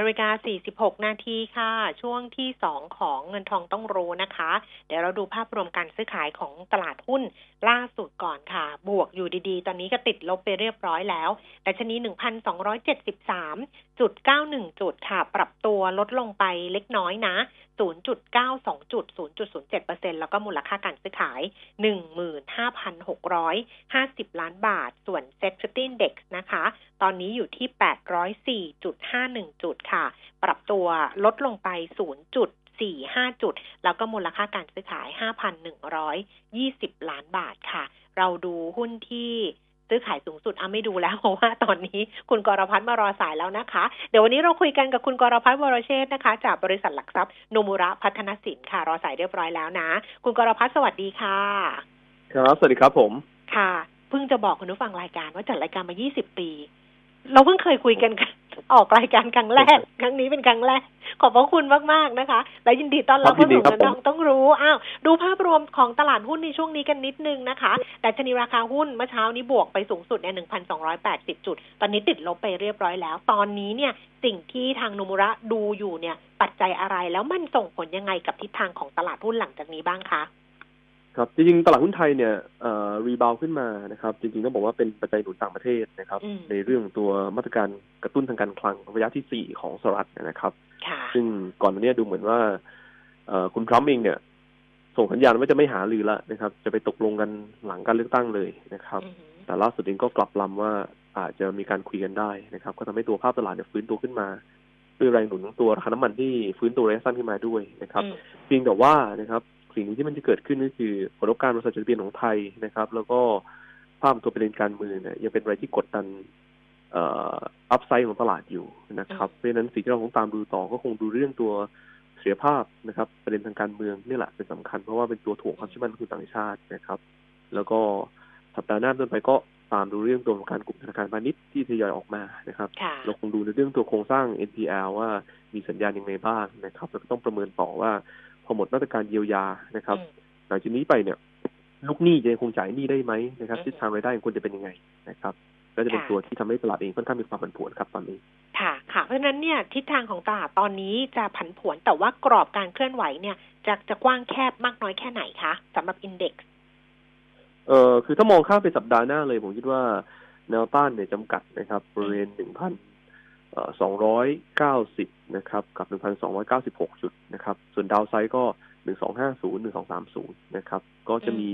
Speaker 1: นาฬิกา 46 นาทีค่ะ ช่วงที่ 2 ของเงินทองต้องรู้นะคะ เดี๋ยวเราดูภาพรวมการซื้อขายของตลาดหุ้นล่าสุดก่อนค่ะ บวกอยู่ดีๆ ตอนนี้ก็ติดลบไปเรียบร้อยแล้ว แต่ชนี 1,273.91 จุดค่ะ ปรับตัวลดลงไปเล็กน้อยนะ 0.92จุด0.07%แล้วก็มูลค่าการซื้อขาย 15,650 ล้านบาท ส่วน Set 50 Index นะคะ ตอนนี้อยู่ที่ 804.51 จุดค่ะ ปรับตัวลดลงไป 0.45 จุด แล้วก็มูลค่าการซื้อขาย 5,120 ล้านบาทค่ะ เราดูหุ้นที่ ซื้อขายสูงสุดอะไม่ดูแล้วเพราะว่าตอนนี้คุณกรพัฒน์มารอสายแล้วนะคะ เดี๋ยววันนี้เราคุยกันกับคุณกรพัฒน์วรเชษฐ์นะคะ จากบริษัทหลักทรัพย์โนมุระพัฒนสินค่ะ รอสายเรียบร้อยแล้วนะ คุณกรพัฒน์สวัสดีค่ะ
Speaker 7: ครับ สวัสดีครับผม
Speaker 1: ค่ะ เพิ่งจะบอกคุณผู้ฟังรายการว่าจัดรายการมา 20 ปี เราเพิ่งเคยคุยกัน ออกรายการครั้งแรก ครั้งนี้เป็นครั้งแรก ขอบพระคุณมาก ๆ นะคะ และยินดีต้อนรับเข้าสู่เงินทองต้องรู้อ้าวดูภาพรวมของตลาดหุ้นในช่วงนี้กันนิดนึงนะคะแต่ชนีราคาหุ้นเมื่อเช้านี้บวกไปสูงสุดเนี่ย1,280 จุด ตอนนี้ติดลบไปเรียบร้อยแล้ว ตอนนี้เนี่ยสิ่งที่ทางโนมุระดูอยู่เนี่ยปัจจัยอะไรแล้วมันส่งผลยังไงกับทิศทางของตลาดหุ้นหลังจากนี้บ้างคะ
Speaker 7: ครับจริงๆตลาดหุ้นไทยเนี่ยเอ่อรีบาวขึ้นมานะครับ จริงๆต้องบอกว่าเป็นปัจจัยหนุนต่างประเทศนะครับ ในเรื่องตัวมาตรการกระตุ้นทางการคลังระยะที่สี่ของสหรัฐนะครับซึ่งก่อนหน้านี้ดูเหมือนว่าเอ่อคุณทรัมป์เองเนี่ย ส่งสัญญาณว่าจะไม่หาลือละนะครับ จะไปตกลงกันหลังการเลือกตั้งเลยนะครับ แต่ล่าสุดเองก็กลับลำว่าอาจจะมีการคุยกันได้นะครับ ก็ทำให้ตัวภาพตลาดเนี่ยฟื้นตัวขึ้นมาด้วยแรงหนุนของตัวราคาน้ำมันที่ฟื้นตัวระยะสั้นขึ้นมาด้วยนะครับเพียงแต่ว่านะครับ สิ่งที่มันจะเกิดขึ้นก็คือผลประกอบการบริษัทจดทะเบียนของไทยนะครับ แล้วก็ภาพตัวประเด็นการเมืองเนี่ยยังเป็นอะไรที่กดดันเอ่ออัพไซด์ของตลาดอยู่นะครับ เพราะฉะนั้นสิ่งที่เราต้องตามดูต่อก็คงดูเรื่องตัวเสียภาพนะครับ ประเด็นทางการเมืองนี่แหละเป็นสำคัญเพราะว่าเป็นตัวถ่วงความเชื่อมั่นของต่างชาตินะครับ แล้วก็สัปดาห์หน้าต้นไปก็ตามดูเรื่องตัวของการกลุ่มธนาคารพาณิชย์ที่ทยอยออกมานะครับ เราคงดูในเรื่องตัวโครงสร้าง NPL ว่ามีสัญญาณยังไงบ้างนะครับแล้วก็ต้องประเมินต่อว่าพ อหมดมาตรการเยียวยานะครับ หลังจากนี้ไปเนี่ย ลูกหนี้จะคงจ่ายหนี้ได้ไหมนะครับทิศทางรายได้ควรจะเป็นยังไงนะครับ ก็จะเป็นตัวที่ทำให้ตลาดเองค่อนข้างมีความผันผวนครับตอนนี้
Speaker 1: ค่ะค่ะ เพราะฉะนั้นเนี่ยทิศทางของตลาดตอนนี้จะผันผวนแต่ว่ากรอบการเคลื่อนไหวเนี่ย จะจะกว้างแคบมากน้อยแค่ไหนคะสำหรับอินเด็กซ์
Speaker 7: เอ่อคือถ้ามองข้ามไปสัปดาห์หน้าเลยผมคิดว่าแนวต้านเนี่ยจำกัดนะครับบริเวณหนึ่งพัน สองร้อยเก้าสิบนะครับ กับหนึ่งพันสองร้อยเก้าสิบหกจุดนะครับ ส่วนดาวไซด์ก็หนึ่งสองห้าศูนย์หนึ่งสองสามศูนย์นะครับ ก็จะมี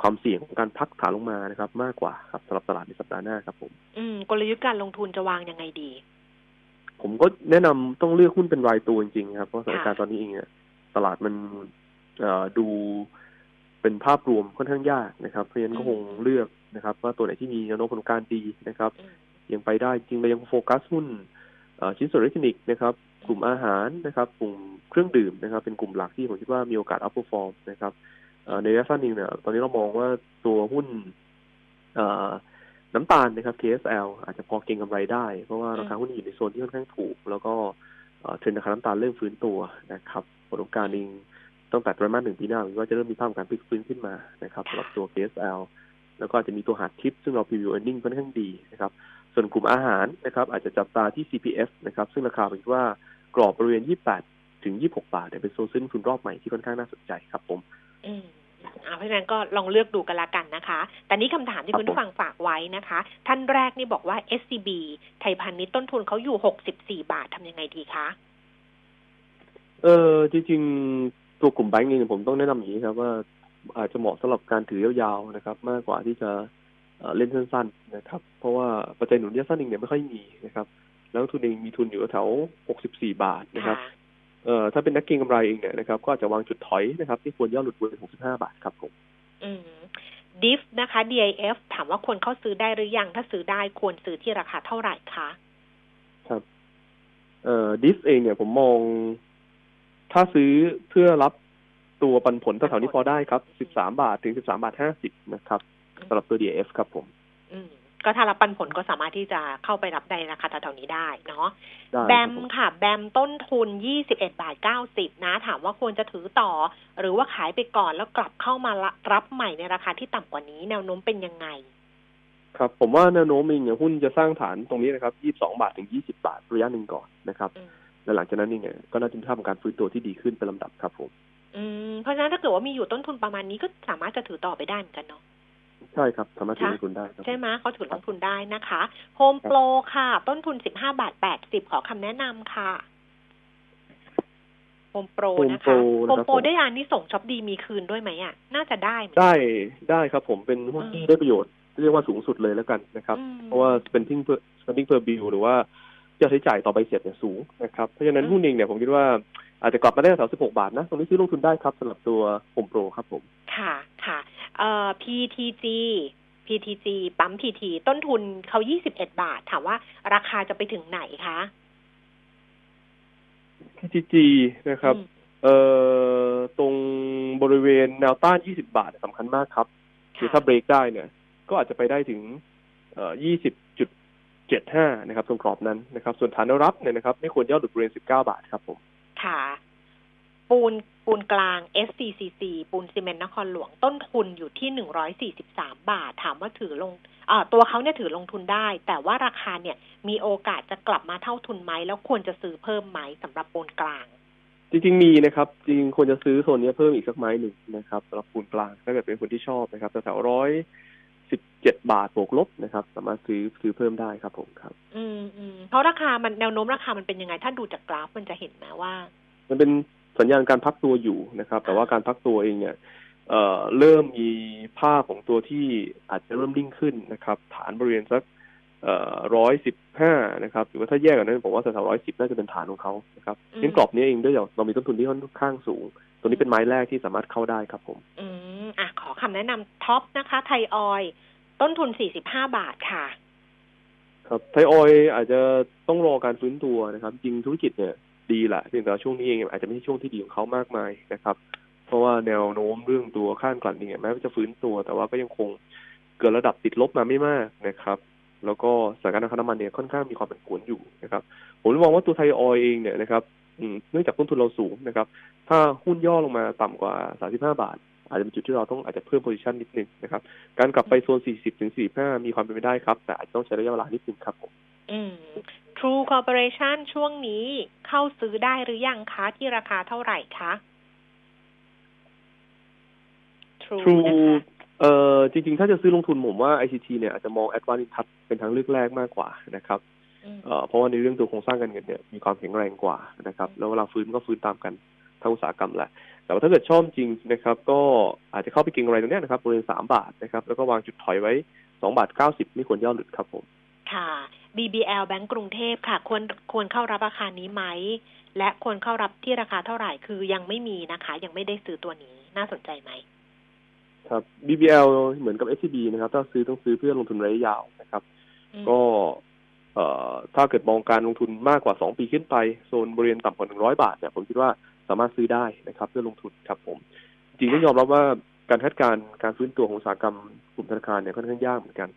Speaker 7: ความเสี่ยงของการพักฐานลงมานะครับ มากกว่าครับสำหรับตลาดในสัปดาห์หน้าครับผม
Speaker 1: อืม กลยุทธ์การลงทุนจะวางยังไงดี
Speaker 7: ผมก็แนะนำต้องเลือกหุ้นเป็นรายตัวจริงๆครับ เพราะสถานการณ์ตอนนี้เองเนี่ยตลาดมันเอ่อดูเป็นภาพรวมค่อนข้างยากนะครับ เพราะฉะนั้นก็คงเลือกนะครับ ว่าตัวไหนที่มีแนวโน้มผลการดีนะครับ ยังไปได้จริงเรายังโฟกัสหุ้นชิ้นส่วนอิเล็กทรอนิกส์นะครับ กลุ่มอาหารนะครับ กลุ่มเครื่องดื่มนะครับ เป็นกลุ่มหลักที่ผมคิดว่ามีโอกาส outperform นะครับในระยะสั้นเองเนี่ยตอนนี้เรามองว่าตัวหุ้นน้ำตาลนะครับ KSL อาจจะพอเก็งกำไรได้ เพราะว่าราคาหุ้นอยู่ในโซนที่ค่อนข้างถูก แล้วก็เทรนด์ราคาน้ำตาลเริ่มฟื้นตัวนะครับผลประกอบการเองตั้งแต่ไตรมาสหนึ่งปีหน้าผมว่าจะเริ่มมีภาพการพลิกฟื้นขึ้นมานะครับสำหรับตัว KSL แล้วก็อาจจะมีตัวหาดทิพย์ ซึ่งเรา preview earning ค่อนข้างดีนะครับ ส่วนกลุ่มอาหารนะครับอาจจะจับตาที่ CPF นะครับซึ่งราคาผมคิดว่ากรอบบริเวณ 28 ถึง 26 บาทเนี่ยเป็นโซนซื้อทุนรอบใหม่ที่ค่อนข้างน่าสนใจครับผม
Speaker 1: อืมอ่าเพราะฉะนั้นก็ลองเลือกดูกันละกันนะคะ แต่นี้คำถามที่คุณฟังฝากไว้นะคะ ท่านแรกนี่บอกว่า SCB ไทยพาณิชย์ต้นทุนเขาอยู่ 64 บาททำยังไงดีคะ
Speaker 7: เออจริงๆ ตัวกลุ่มแบงก์เองผมต้องแนะนำอย่างนี้ครับว่าอาจจะเหมาะสำหรับการถือยาวๆนะครับ มากกว่าที่จะ เล่นสั้นๆนะครับ เพราะว่าปัจจัยหนุนระยะสั้นเองเนี่ยไม่ค่อยมีนะครับ แล้วทุนเองมีทุนอยู่แถว 64 บาทนะครับเอ่อถ้าเป็นนักเก็งกำไรเองเนี่ยนะครับ ก็อาจจะวางจุดถอยนะครับ ที่ควรย่อหลุดบน65 บาทครับผม
Speaker 1: อืมดิฟนะคะ DIF ถามว่าควรเข้าซื้อได้หรือยัง ถ้าซื้อได้ควรซื้อที่ราคาเท่าไหร่คะ
Speaker 7: ครับเอ่อดิฟเองเนี่ยผมมอง ถ้าซื้อเพื่อรับตัวปันผลแถวๆนี้พอได้ครับสิบสามบาทถึงสิบสามบาทห้าสิบนะครับ สำหรับตัว DF ครับผม
Speaker 1: อืมก็ถ้ารับปันผลก็สามารถที่จะเข้าไปรับได้นะคะแถวๆนี้ได้เนาะแบมค่ะ แบมต้นทุนยี่สิบเอ็ดบาทเก้าสิบนะ ถามว่าควรจะถือต่อ หรือว่าขายไปก่อนแล้วกลับเข้ามารับใหม่ในราคาที่ต่ำกว่านี้ แนวโน้มเป็นยังไง
Speaker 7: ครับผมว่าแนวโน้มเองเนี่ยหุ้นจะสร้างฐานตรงนี้นะครับยี่สองบาทถึงยี่สิบาทระยะหนึ่งก่อนนะครับและหลังจากนั้นนี่เนี่ยก็น่าจะทำการฟื้นตัวที่ดีขึ้นเป็นลำดับครับผม
Speaker 1: อืมเพราะฉะนั้นถ้าเกิดว่ามีอยู่ต้นทุนประมาณนี้ก็สามารถจะถือต่อไปได้เหมือนกันเนาะ
Speaker 7: ใช่ครับสามารถถือลงทุนได้
Speaker 1: ใช่ไหมเขาถือลงทุนได้นะคะโฮมโปรค่ะ ต้นทุนสิบห้าบาทแปดสิบขอคำแนะนำค่ะโฮมโปรนะคะโฮมโปรได้อันนี้ส่งช็อปดีมีคืนด้วยไหมอะ น่าจะได้
Speaker 7: ได้ได้ครับผมเป็นหุ้นที่ได้ประโยชน์เรียกว่าสูงสุดเลยแล้วกันนะครับ เพราะว่า spending per spending per bill หรือว่ายอดใช้จ่ายต่อใบเสร็จเนี่ยสูงนะครับ เพราะฉะนั้นหุ้นเองเนี่ยผมคิดว่า อาจจะกลับมาได้แถวสิบหกบาทนะ ตรงนี้ซื้อลงทุนได้ครับสำหรับตัวโฮมโปรครับผม
Speaker 1: ค่ะค่ะเอ่อ PTG PTG ปั๊ม PT ต้นทุนเขายี่สิบเอ็ดบาท ถามว่าราคาจะไปถึงไหนคะ
Speaker 7: PTG นะครับ เอ่อ ตรงบริเวณแนวต้านยี่สิบาทสำคัญมากครับ คือถ้าเบรกได้เนี่ย ก็อาจจะไปได้ถึง เอ่อยี่สิบจุดเจ็ดห้านะครับ ตรงกรอบนั้นนะครับ ส่วนฐานรับเนี่ยนะครับ ไม่ควรย่อหลุดบริเวณสิบเก้าบาทครับผม
Speaker 1: ค่ะปูนปูนกลาง SCCC ปูนซีเมนต์นครหลวงต้นทุนอยู่ที่หนึ่งร้อยสี่สิบสามบาท ถามว่าถือลงอ่าตัวเขาเนี่ยถือลงทุนได้ แต่ว่าราคาเนี่ยมีโอกาสจะกลับมาเท่าทุนไหม แล้วควรจะซื้อเพิ่มไหมสำหรับปูนกลาง
Speaker 7: จริงๆมีนะครับ จริงควรจะซื้อโซนนี้เพิ่มอีกสักไม้หนึ่งนะครับสำหรับปูนกลางถ้าเกิดเป็นคนที่ชอบนะครับแถวร้อย เจ็ดบาทบวกลบนะครับ สามารถซื้อซื้อเพิ่มได้ครับผมครับ
Speaker 1: อืมอืมเพราะราคามันแนวโน้มราคามันเป็นยังไง ถ้าดูจากกราฟมันจะเห็นไหมว่า
Speaker 7: มันเป็นสัญญาณการพักตัวอยู่นะครับ แต่ว่าการพักตัวเองเนี่ยเอ่อเริ่มมีภาพของตัวที่อาจจะเริ่มดิ่งขึ้นนะครับ ฐานบริเวณสักเอ่อร้อยสิบห้านะครับ หรือว่าถ้าแยกกันนั้นผมว่าแถวร้อยสิบน่าจะเป็นฐานของเขานะครับเน้นกรอบนี้เองด้วยเรามีต้นทุนที่ค่อนข้างสูง ตัวนี้เป็นไม้แรกที่สามารถเข้าได้ครับผม
Speaker 1: อืมอะขอคำแนะนำท็อปนะคะ ไทยออย ต้นทุนสี่สิบาทค่ะ
Speaker 7: ครับไทยออยอาจจะต้องรอการฟื้นตัวนะครับ จริงธุรกิจเนี่ยดีแหละเพียงแต่ช่วงนี้เองอาจจะไม่ใช่ช่วงที่ดีของเขามากมายนะครับ เพราะว่าแนวโน้มเรื่องตัวค่ากลั่นเนี่ยแม้ว่าจะฟื้นตัว แต่ว่าก็ยังคงเกิดระดับติดลบมาไม่มากนะครับ แล้วก็สถานการณ์ราคาน้ำมันเนี่ยค่อนข้างมีความเป็นผวนอยู่นะครับ ผมมองว่าตัวไทยออยเองเนี่ยนะครับเนื่องจากต้นทุนเราสูงนะครับ ถ้าหุ้นย่อลงมาต่ำกว่า 35 บาท อาจจะเป็นจุดที่เราต้องอาจจะเพิ่มโพซิชันนิดนึงนะครับการกลับไปโซน 40ถึง45 มีความเป็นไปได้ครับ แต่อาจจะต้องใช้ระยะเวลานิดนึงครับผม
Speaker 1: อืม True Corporation ช่วงนี้เข้าซื้อได้หรือยังคะที่ราคาเท่าไหร่คะ
Speaker 7: True เอ่อจริงๆ ถ้าจะซื้อลงทุนผมว่า ICT เนี่ยอาจจะมอง Advanced Touch เป็นทางเลือกแรกมากกว่านะครับเอ่อเพราะว่าในเรื่องตัวโครงสร้างการเงินเนี่ยมีความแข็งแรงกว่านะครับ แล้วเวลาฟื้นก็ฟื้นตามกันทางอุตสาหกรรมแหละ แต่ว่าถ้าเกิดชอบจริงนะครับ ก็อาจจะเข้าไปเก็งอะไรตรงนี้นะครับบริเวณสามบาทนะครับ แล้วก็วางจุดถอยไว้สองบาทเก้าสิบไม่ควรย่อหลุดครับผม
Speaker 1: ค่ะ BBL แบงก์กรุงเทพค่ะ ควรควรเข้ารับราคานี้ไหม และควรเข้ารับที่ราคาเท่าไหร่คือยังไม่มีนะคะ ยังไม่ได้ซื้อตัวนี้น่าสนใจไหม
Speaker 7: ครับ BBL เหมือนกับ SCB นะครับ ถ้าซื้อต้องซื้อเพื่อลงทุนระยะยาวนะครับ ก็เอ่อถ้าเกิดมองการลงทุนมากกว่าสองปีขึ้นไปโซนบริเวณต่ำกว่าหนึ่งร้อยบาทเนี่ยผมคิดว่า สามารถซื้อได้นะครับ เพื่อลงทุนครับผม จริงต้องยอมรับว่าการคาดการณ์การฟื้นตัวของอุตสาหกรรมกลุ่มธนาคารเนี่ยค่อนข้างยากเหมือนกัน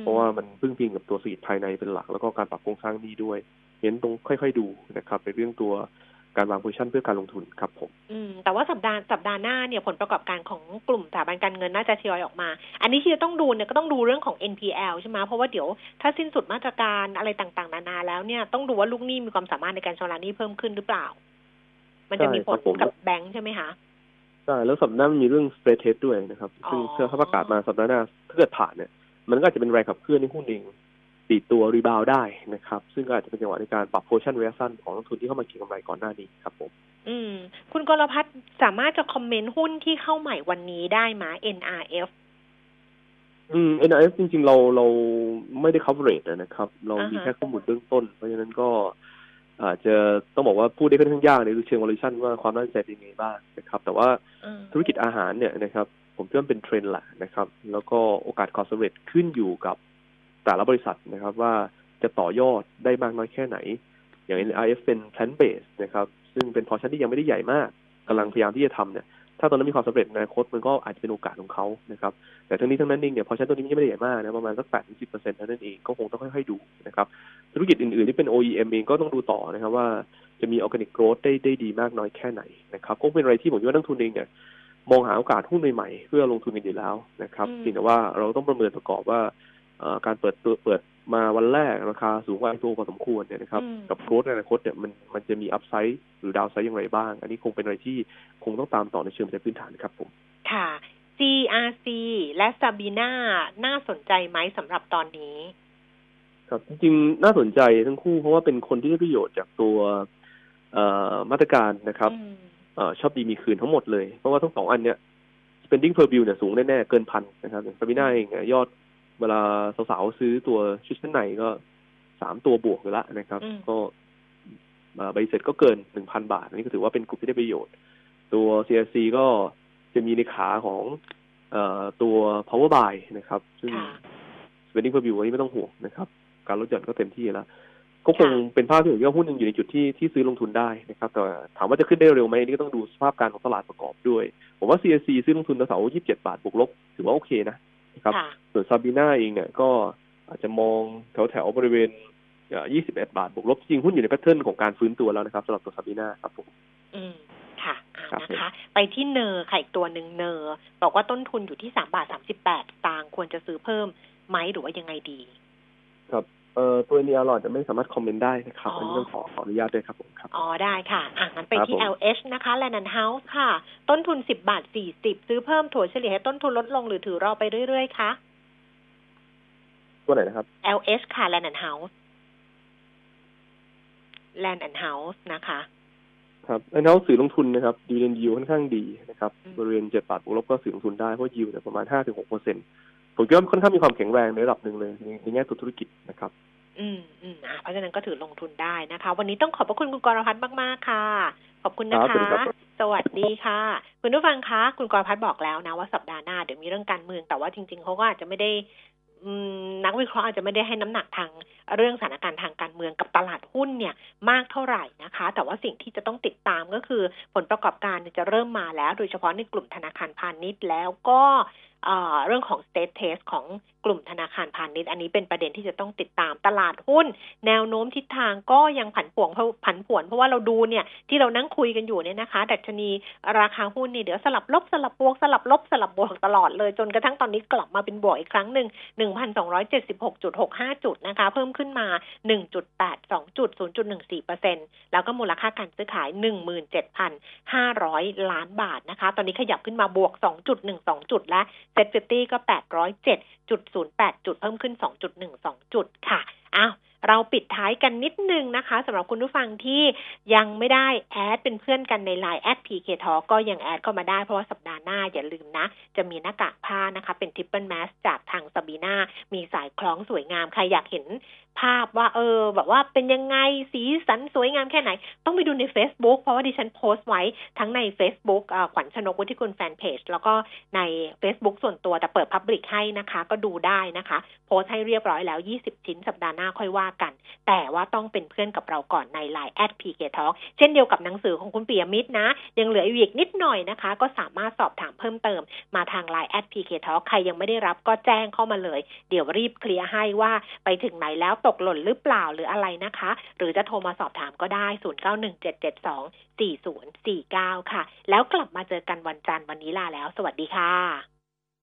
Speaker 7: เพราะว่ามันพึ่งพิงกับตัวสีภายในเป็นหลัก แล้วก็การปรับโครงสร้างนี้ด้วยเห็นตรงค่อย ๆ ดูนะครับในเรื่องตัวการวางโพซิชันเพื่อการลงทุนครับผม
Speaker 1: อืมแต่ว่าสัปดาห์สัปดาห์หน้าเนี่ยผลประกอบการของกลุ่มสถาบันการเงินน่าจะทยอยออกมา อันนี้ที่จะต้องดูเนี่ยก็ต้องดูเรื่องของ NPL ใช่ไหมเพราะว่าเดี๋ยวถ้าสิ้นสุดมาตรการอะไรต่างๆ นานาแล้วเนี่ยต้องดูว่าลูกหนี้มีความสามารถในการชำระหนี้เพิ่มขึ้นหรือเปล่า มันจะมีผลกับแบงค์ใช่ไหมคะ
Speaker 7: ใช่แล้วสัปดาห์หน้ามีเรื่องสเปรดเทสด้วยนะครับ ซึ่งเชื่อเขาประกาศมาสัปดาห์หน้าถ้าเกิดผ่านเนี่ย มันก็อาจจะเป็นแรงขับเคลื่อนในหุ้นเองตีตัวรีบาวได้นะครับ ซึ่งก็อาจจะเป็นจังหวะในการปรับโพชั่นระยะสั้นของนักทุนที่เข้ามาเก็งกำไรก่อนหน้านี้ครับผม
Speaker 1: อืม คุณกรพัฒน์สามารถจะคอมเมนต์หุ้นที่เข้าใหม่วันนี้ได้ไหม NRF
Speaker 7: อืม NRF จริง ๆ เราเราไม่ได้ coverage นะครับ เรามีแค่ข้อมูลเบื้องต้น เพราะฉะนั้นก็ อาจจะต้องบอกว่าพูดได้ค่อนข้างยากในเชิง valuation ว่าความน่าสนใจเป็นยังไงบ้างนะครับ แต่ว่าธุรกิจอาหารเนี่ยนะครับ ผมคิดว่าเป็นเทรนด์แหละนะครับ แล้วก็โอกาสความสำเร็จขึ้นอยู่กับแต่ละบริษัทนะครับว่าจะต่อยอดได้มากน้อยแค่ไหน อย่าง NRF เป็น plant base นะครับ ซึ่งเป็นพอชั่นที่ยังไม่ได้ใหญ่มากกำลังพยายามที่จะทำเนี่ย ถ้าตอนนั้นมีความสำเร็จในอนาคตมันก็อาจจะเป็นโอกาสของเขานะครับ แต่ทั้งนี้ทั้งนั้นเองเนี่ยพอชั้นตัวนี้ไม่ได้ใหญ่มากนะประมาณสักแปดถึงสิบเปอร์เซ็นต์เท่านั้นเองก็คงต้องค่อยๆดูนะครับธุรกิจอื่นๆที่เป็น OEM เองก็ต้องดูต่อนะครับว่าจะมี organic growth ได้ได้ดีมากน้อยแค่ไหนนะครับก็เป็นอะไรที่ผมคิดว่านักลงทุนเองเนี่ยมองหาโอกาสหุ้นใหม่ๆเพื่อลงทุนกันอยู่แล้วนะครับเพียงแต่ว่าเราต้องประเมินประกอบว่า การเปิดตัวเปิดมาวันแรกราคาสูงกว่าตัวพอสมควรเนี่ยนะครับกับ growth ในอนาคตเนี่ยมันมันจะมี upside หรือ downside อย่างไรบ้าง อันนี้คงเป็นอะไรที่คงต้องตามต่อในเชิงปัจจัยพื้นฐานครับผม
Speaker 1: ค่ะ GRC และ Sabina น่าสนใจไหมสำหรับตอนนี้
Speaker 7: ครับจริงๆน่าสนใจทั้งคู่เพราะว่าเป็นคนที่ได้ประโยชน์จากตัวมาตรการนะครับอชอบดีมีคืนทั้งหมดเลย เพราะว่าทั้งสองอันเนี้ย spending per view เนี่ยสูงแน่ๆเกินพันนะครับอย่าง Sabina เองยอด เวลาสาวๆซื้อตัวชุดชั้นในก็สามตัวบวกอยู่แล้วนะครับ ก็ใบเสร็จก็เกินหนึ่งพันบาท นี่ก็ถือว่าเป็นกลุ่มที่ได้ประโยชน์ ตัว CRC ก็จะมีในขาของอตัว power buy นะครับ ซึ่ง spending per view นี้ไม่ต้องห่วงนะครับ การลดหย่อนก็เต็มที่แล้ว ก็คงเป็นภาพที่ผมว่าหุ้นหนึ่งอยู่ในจุดที่ที่ซื้อลงทุนได้นะครับ แต่ถามว่าจะขึ้นได้เร็วไหมนี่ก็ต้องดูสภาพการของตลาดประกอบด้วย ผมว่า CRC ซื้อลงทุนแถวๆยี่สิบเจ็ดบาทบวกลบถือว่าโอเคนะ ครับ ส่วนซาบีนาเองเนี่ยก็อาจจะมองแถวแถวบริเวณยี่สิบเอ็ดบาท บวกลบจริงหุ้นอยู่ในแพทเทิร์นของการฟื้นตัวแล้วนะครับสำหรับตัวซาบีนาครับผม
Speaker 1: อืมค่ะนะคะ ไปที่ NER ค่ะอีกตัวหนึ่ง NER บอกว่าต้นทุนอยู่ที่สามบาทสามสิบแปดสตางค์ควรจะซื้อเพิ่มไหมหรือว่ายังไงดี
Speaker 7: ครับ เอ่อตัวนี้เราจะไม่สามารถ comment ได้นะครับ อันนี้ต้องขอขออนุญาตด้วยครับผมครับ
Speaker 1: อ๋อ ได้ค่ะ อะงั้นไปที่ LH นะคะ Land House ค่ะ ต้นทุนสิบบาทสี่สิบซื้อเพิ่มถัวเฉลี่ยให้ต้นทุนลดลงหรือถือรอไปเรื่อยๆคะ
Speaker 7: ตัวไหนนะครับ
Speaker 1: LH ค่ะ Land and House Land and House นะคะ
Speaker 7: ครับ Land House สื่อลงทุนนะครับดีเดนยิวค่อนข้างดีนะครับ บริเวณเจ็ดบาทบวกลบก็สื่อลงทุนได้ เพราะยิวเนี่ยประมาณห้าถึงหกเปอร์เซ็นต์ ผมคิดว่าค่อนข้างมีความแข็งแรงในระดับหนึ่งเลยในแง่ตัวธุรกิจนะครับ
Speaker 1: อืมอืมอ่าเพราะฉะนั้นก็ถือลงทุนได้นะคะ วันนี้ต้องขอบพระคุณคุณกรพัฒน์มาก ๆ ค่ะ ขอบคุณนะคะ สวัสดีค่ะ คุณผู้ฟังคะคุณกรพัฒน์บอกแล้วนะว่าสัปดาห์หน้าเดี๋ยวมีเรื่องการเมืองแต่ว่าจริง ๆเขาก็อาจจะไม่ได้นักวิเคราะห์อาจจะไม่ได้ให้น้ำหนักทางเรื่องสถานการณ์ทางการเมืองกับตลาดหุ้นเนี่ยมากเท่าไหร่นะคะ แต่ว่าสิ่งที่จะต้องติดตามก็คือผลประกอบการจะเริ่มมาแล้ว โดยเฉพาะในกลุ่มธนาคารพาณิชย์แล้วก็ เรื่องของ state test ของกลุ่มธนาคารพาณิชย์ อันนี้เป็นประเด็นที่จะต้องติดตามตลาดหุ้น แนวโน้มทิศทางก็ยังผันผวนเพราะผันผวนเพราะว่าเราดูเนี่ยที่เรานั่งคุยกันอยู่เนี่ยนะคะ ดัชนีราคาหุ้นนี่เดี๋ยวสลับลบสลับบวกสลับลบสลับบวกตลอดเลย จนกระทั่งตอนนี้กลับมาเป็นบวกอีกครั้งหนึ่ง1,276.65 จุดนะคะ เพิ่มขึ้นมา 1.82จุด0.14%แล้วก็มูลค่าการซื้อขาย 17,500 ล้านบาทนะคะ ตอนนี้ขยับขึ้นมาบวก 2.12 จุดและ SET Fifty ก็แปดร้อยเจ็ดจุดศูนย์แปดจุดเพิ่มขึ้นสองจุดหนึ่งสองจุดค่ะอ้าว เราปิดท้ายกันนิดนึงนะคะสำหรับคุณผู้ฟังที่ยังไม่ได้ add เป็นเพื่อนกันในไลน์แอด PK Talk ก็ยัง add เข้ามาได้เพราะว่าสัปดาห์หน้าอย่าลืมนะ จะมีหน้ากากผ้านะคะ เป็น triple mask จากทางซาบีน่ามีสายคล้องสวยงาม ใครอยากเห็นภาพว่าเออ แบบว่าเป็นยังไงสีสันสวยงามแค่ไหน ต้องไปดูใน Facebook เพราะว่าดิฉันโพสต์ไว้ทั้งใน Facebook ขวัญชนกวุฒิคุณแฟนเพจ แล้วก็ใน Facebook ส่วนตัวแต่เปิด public ให้นะคะ ก็ดูได้นะคะ โพสต์ให้เรียบร้อยแล้ว 20 ชิ้นสัปดาห์หน้าค่อยว่ากัน แต่ว่าต้องเป็นเพื่อนกับเราก่อนใน Line แอด PK Talk เช่นเดียวกับหนังสือของคุณปิยมิตรนะ ยังเหลืออีกนิดหน่อยนะคะ ก็สามารถสอบถามเพิ่มเติมมาทาง Line แอดพีเทอใครยังไม่ได้รับก็แจ้งเข้ามาเลย เดี๋ยวรีบเคลียร์ให้ว่าไปถึงไหนแล้วตกหล่นหรือเปล่าหรืออะไรนะคะ หรือจะโทรมาสอบถามก็ได้ 0917724049 ค่ะ แล้วกลับมาเจอกันวันจันทร์วันนี้ลาแล้ว สวัสดีค่ะ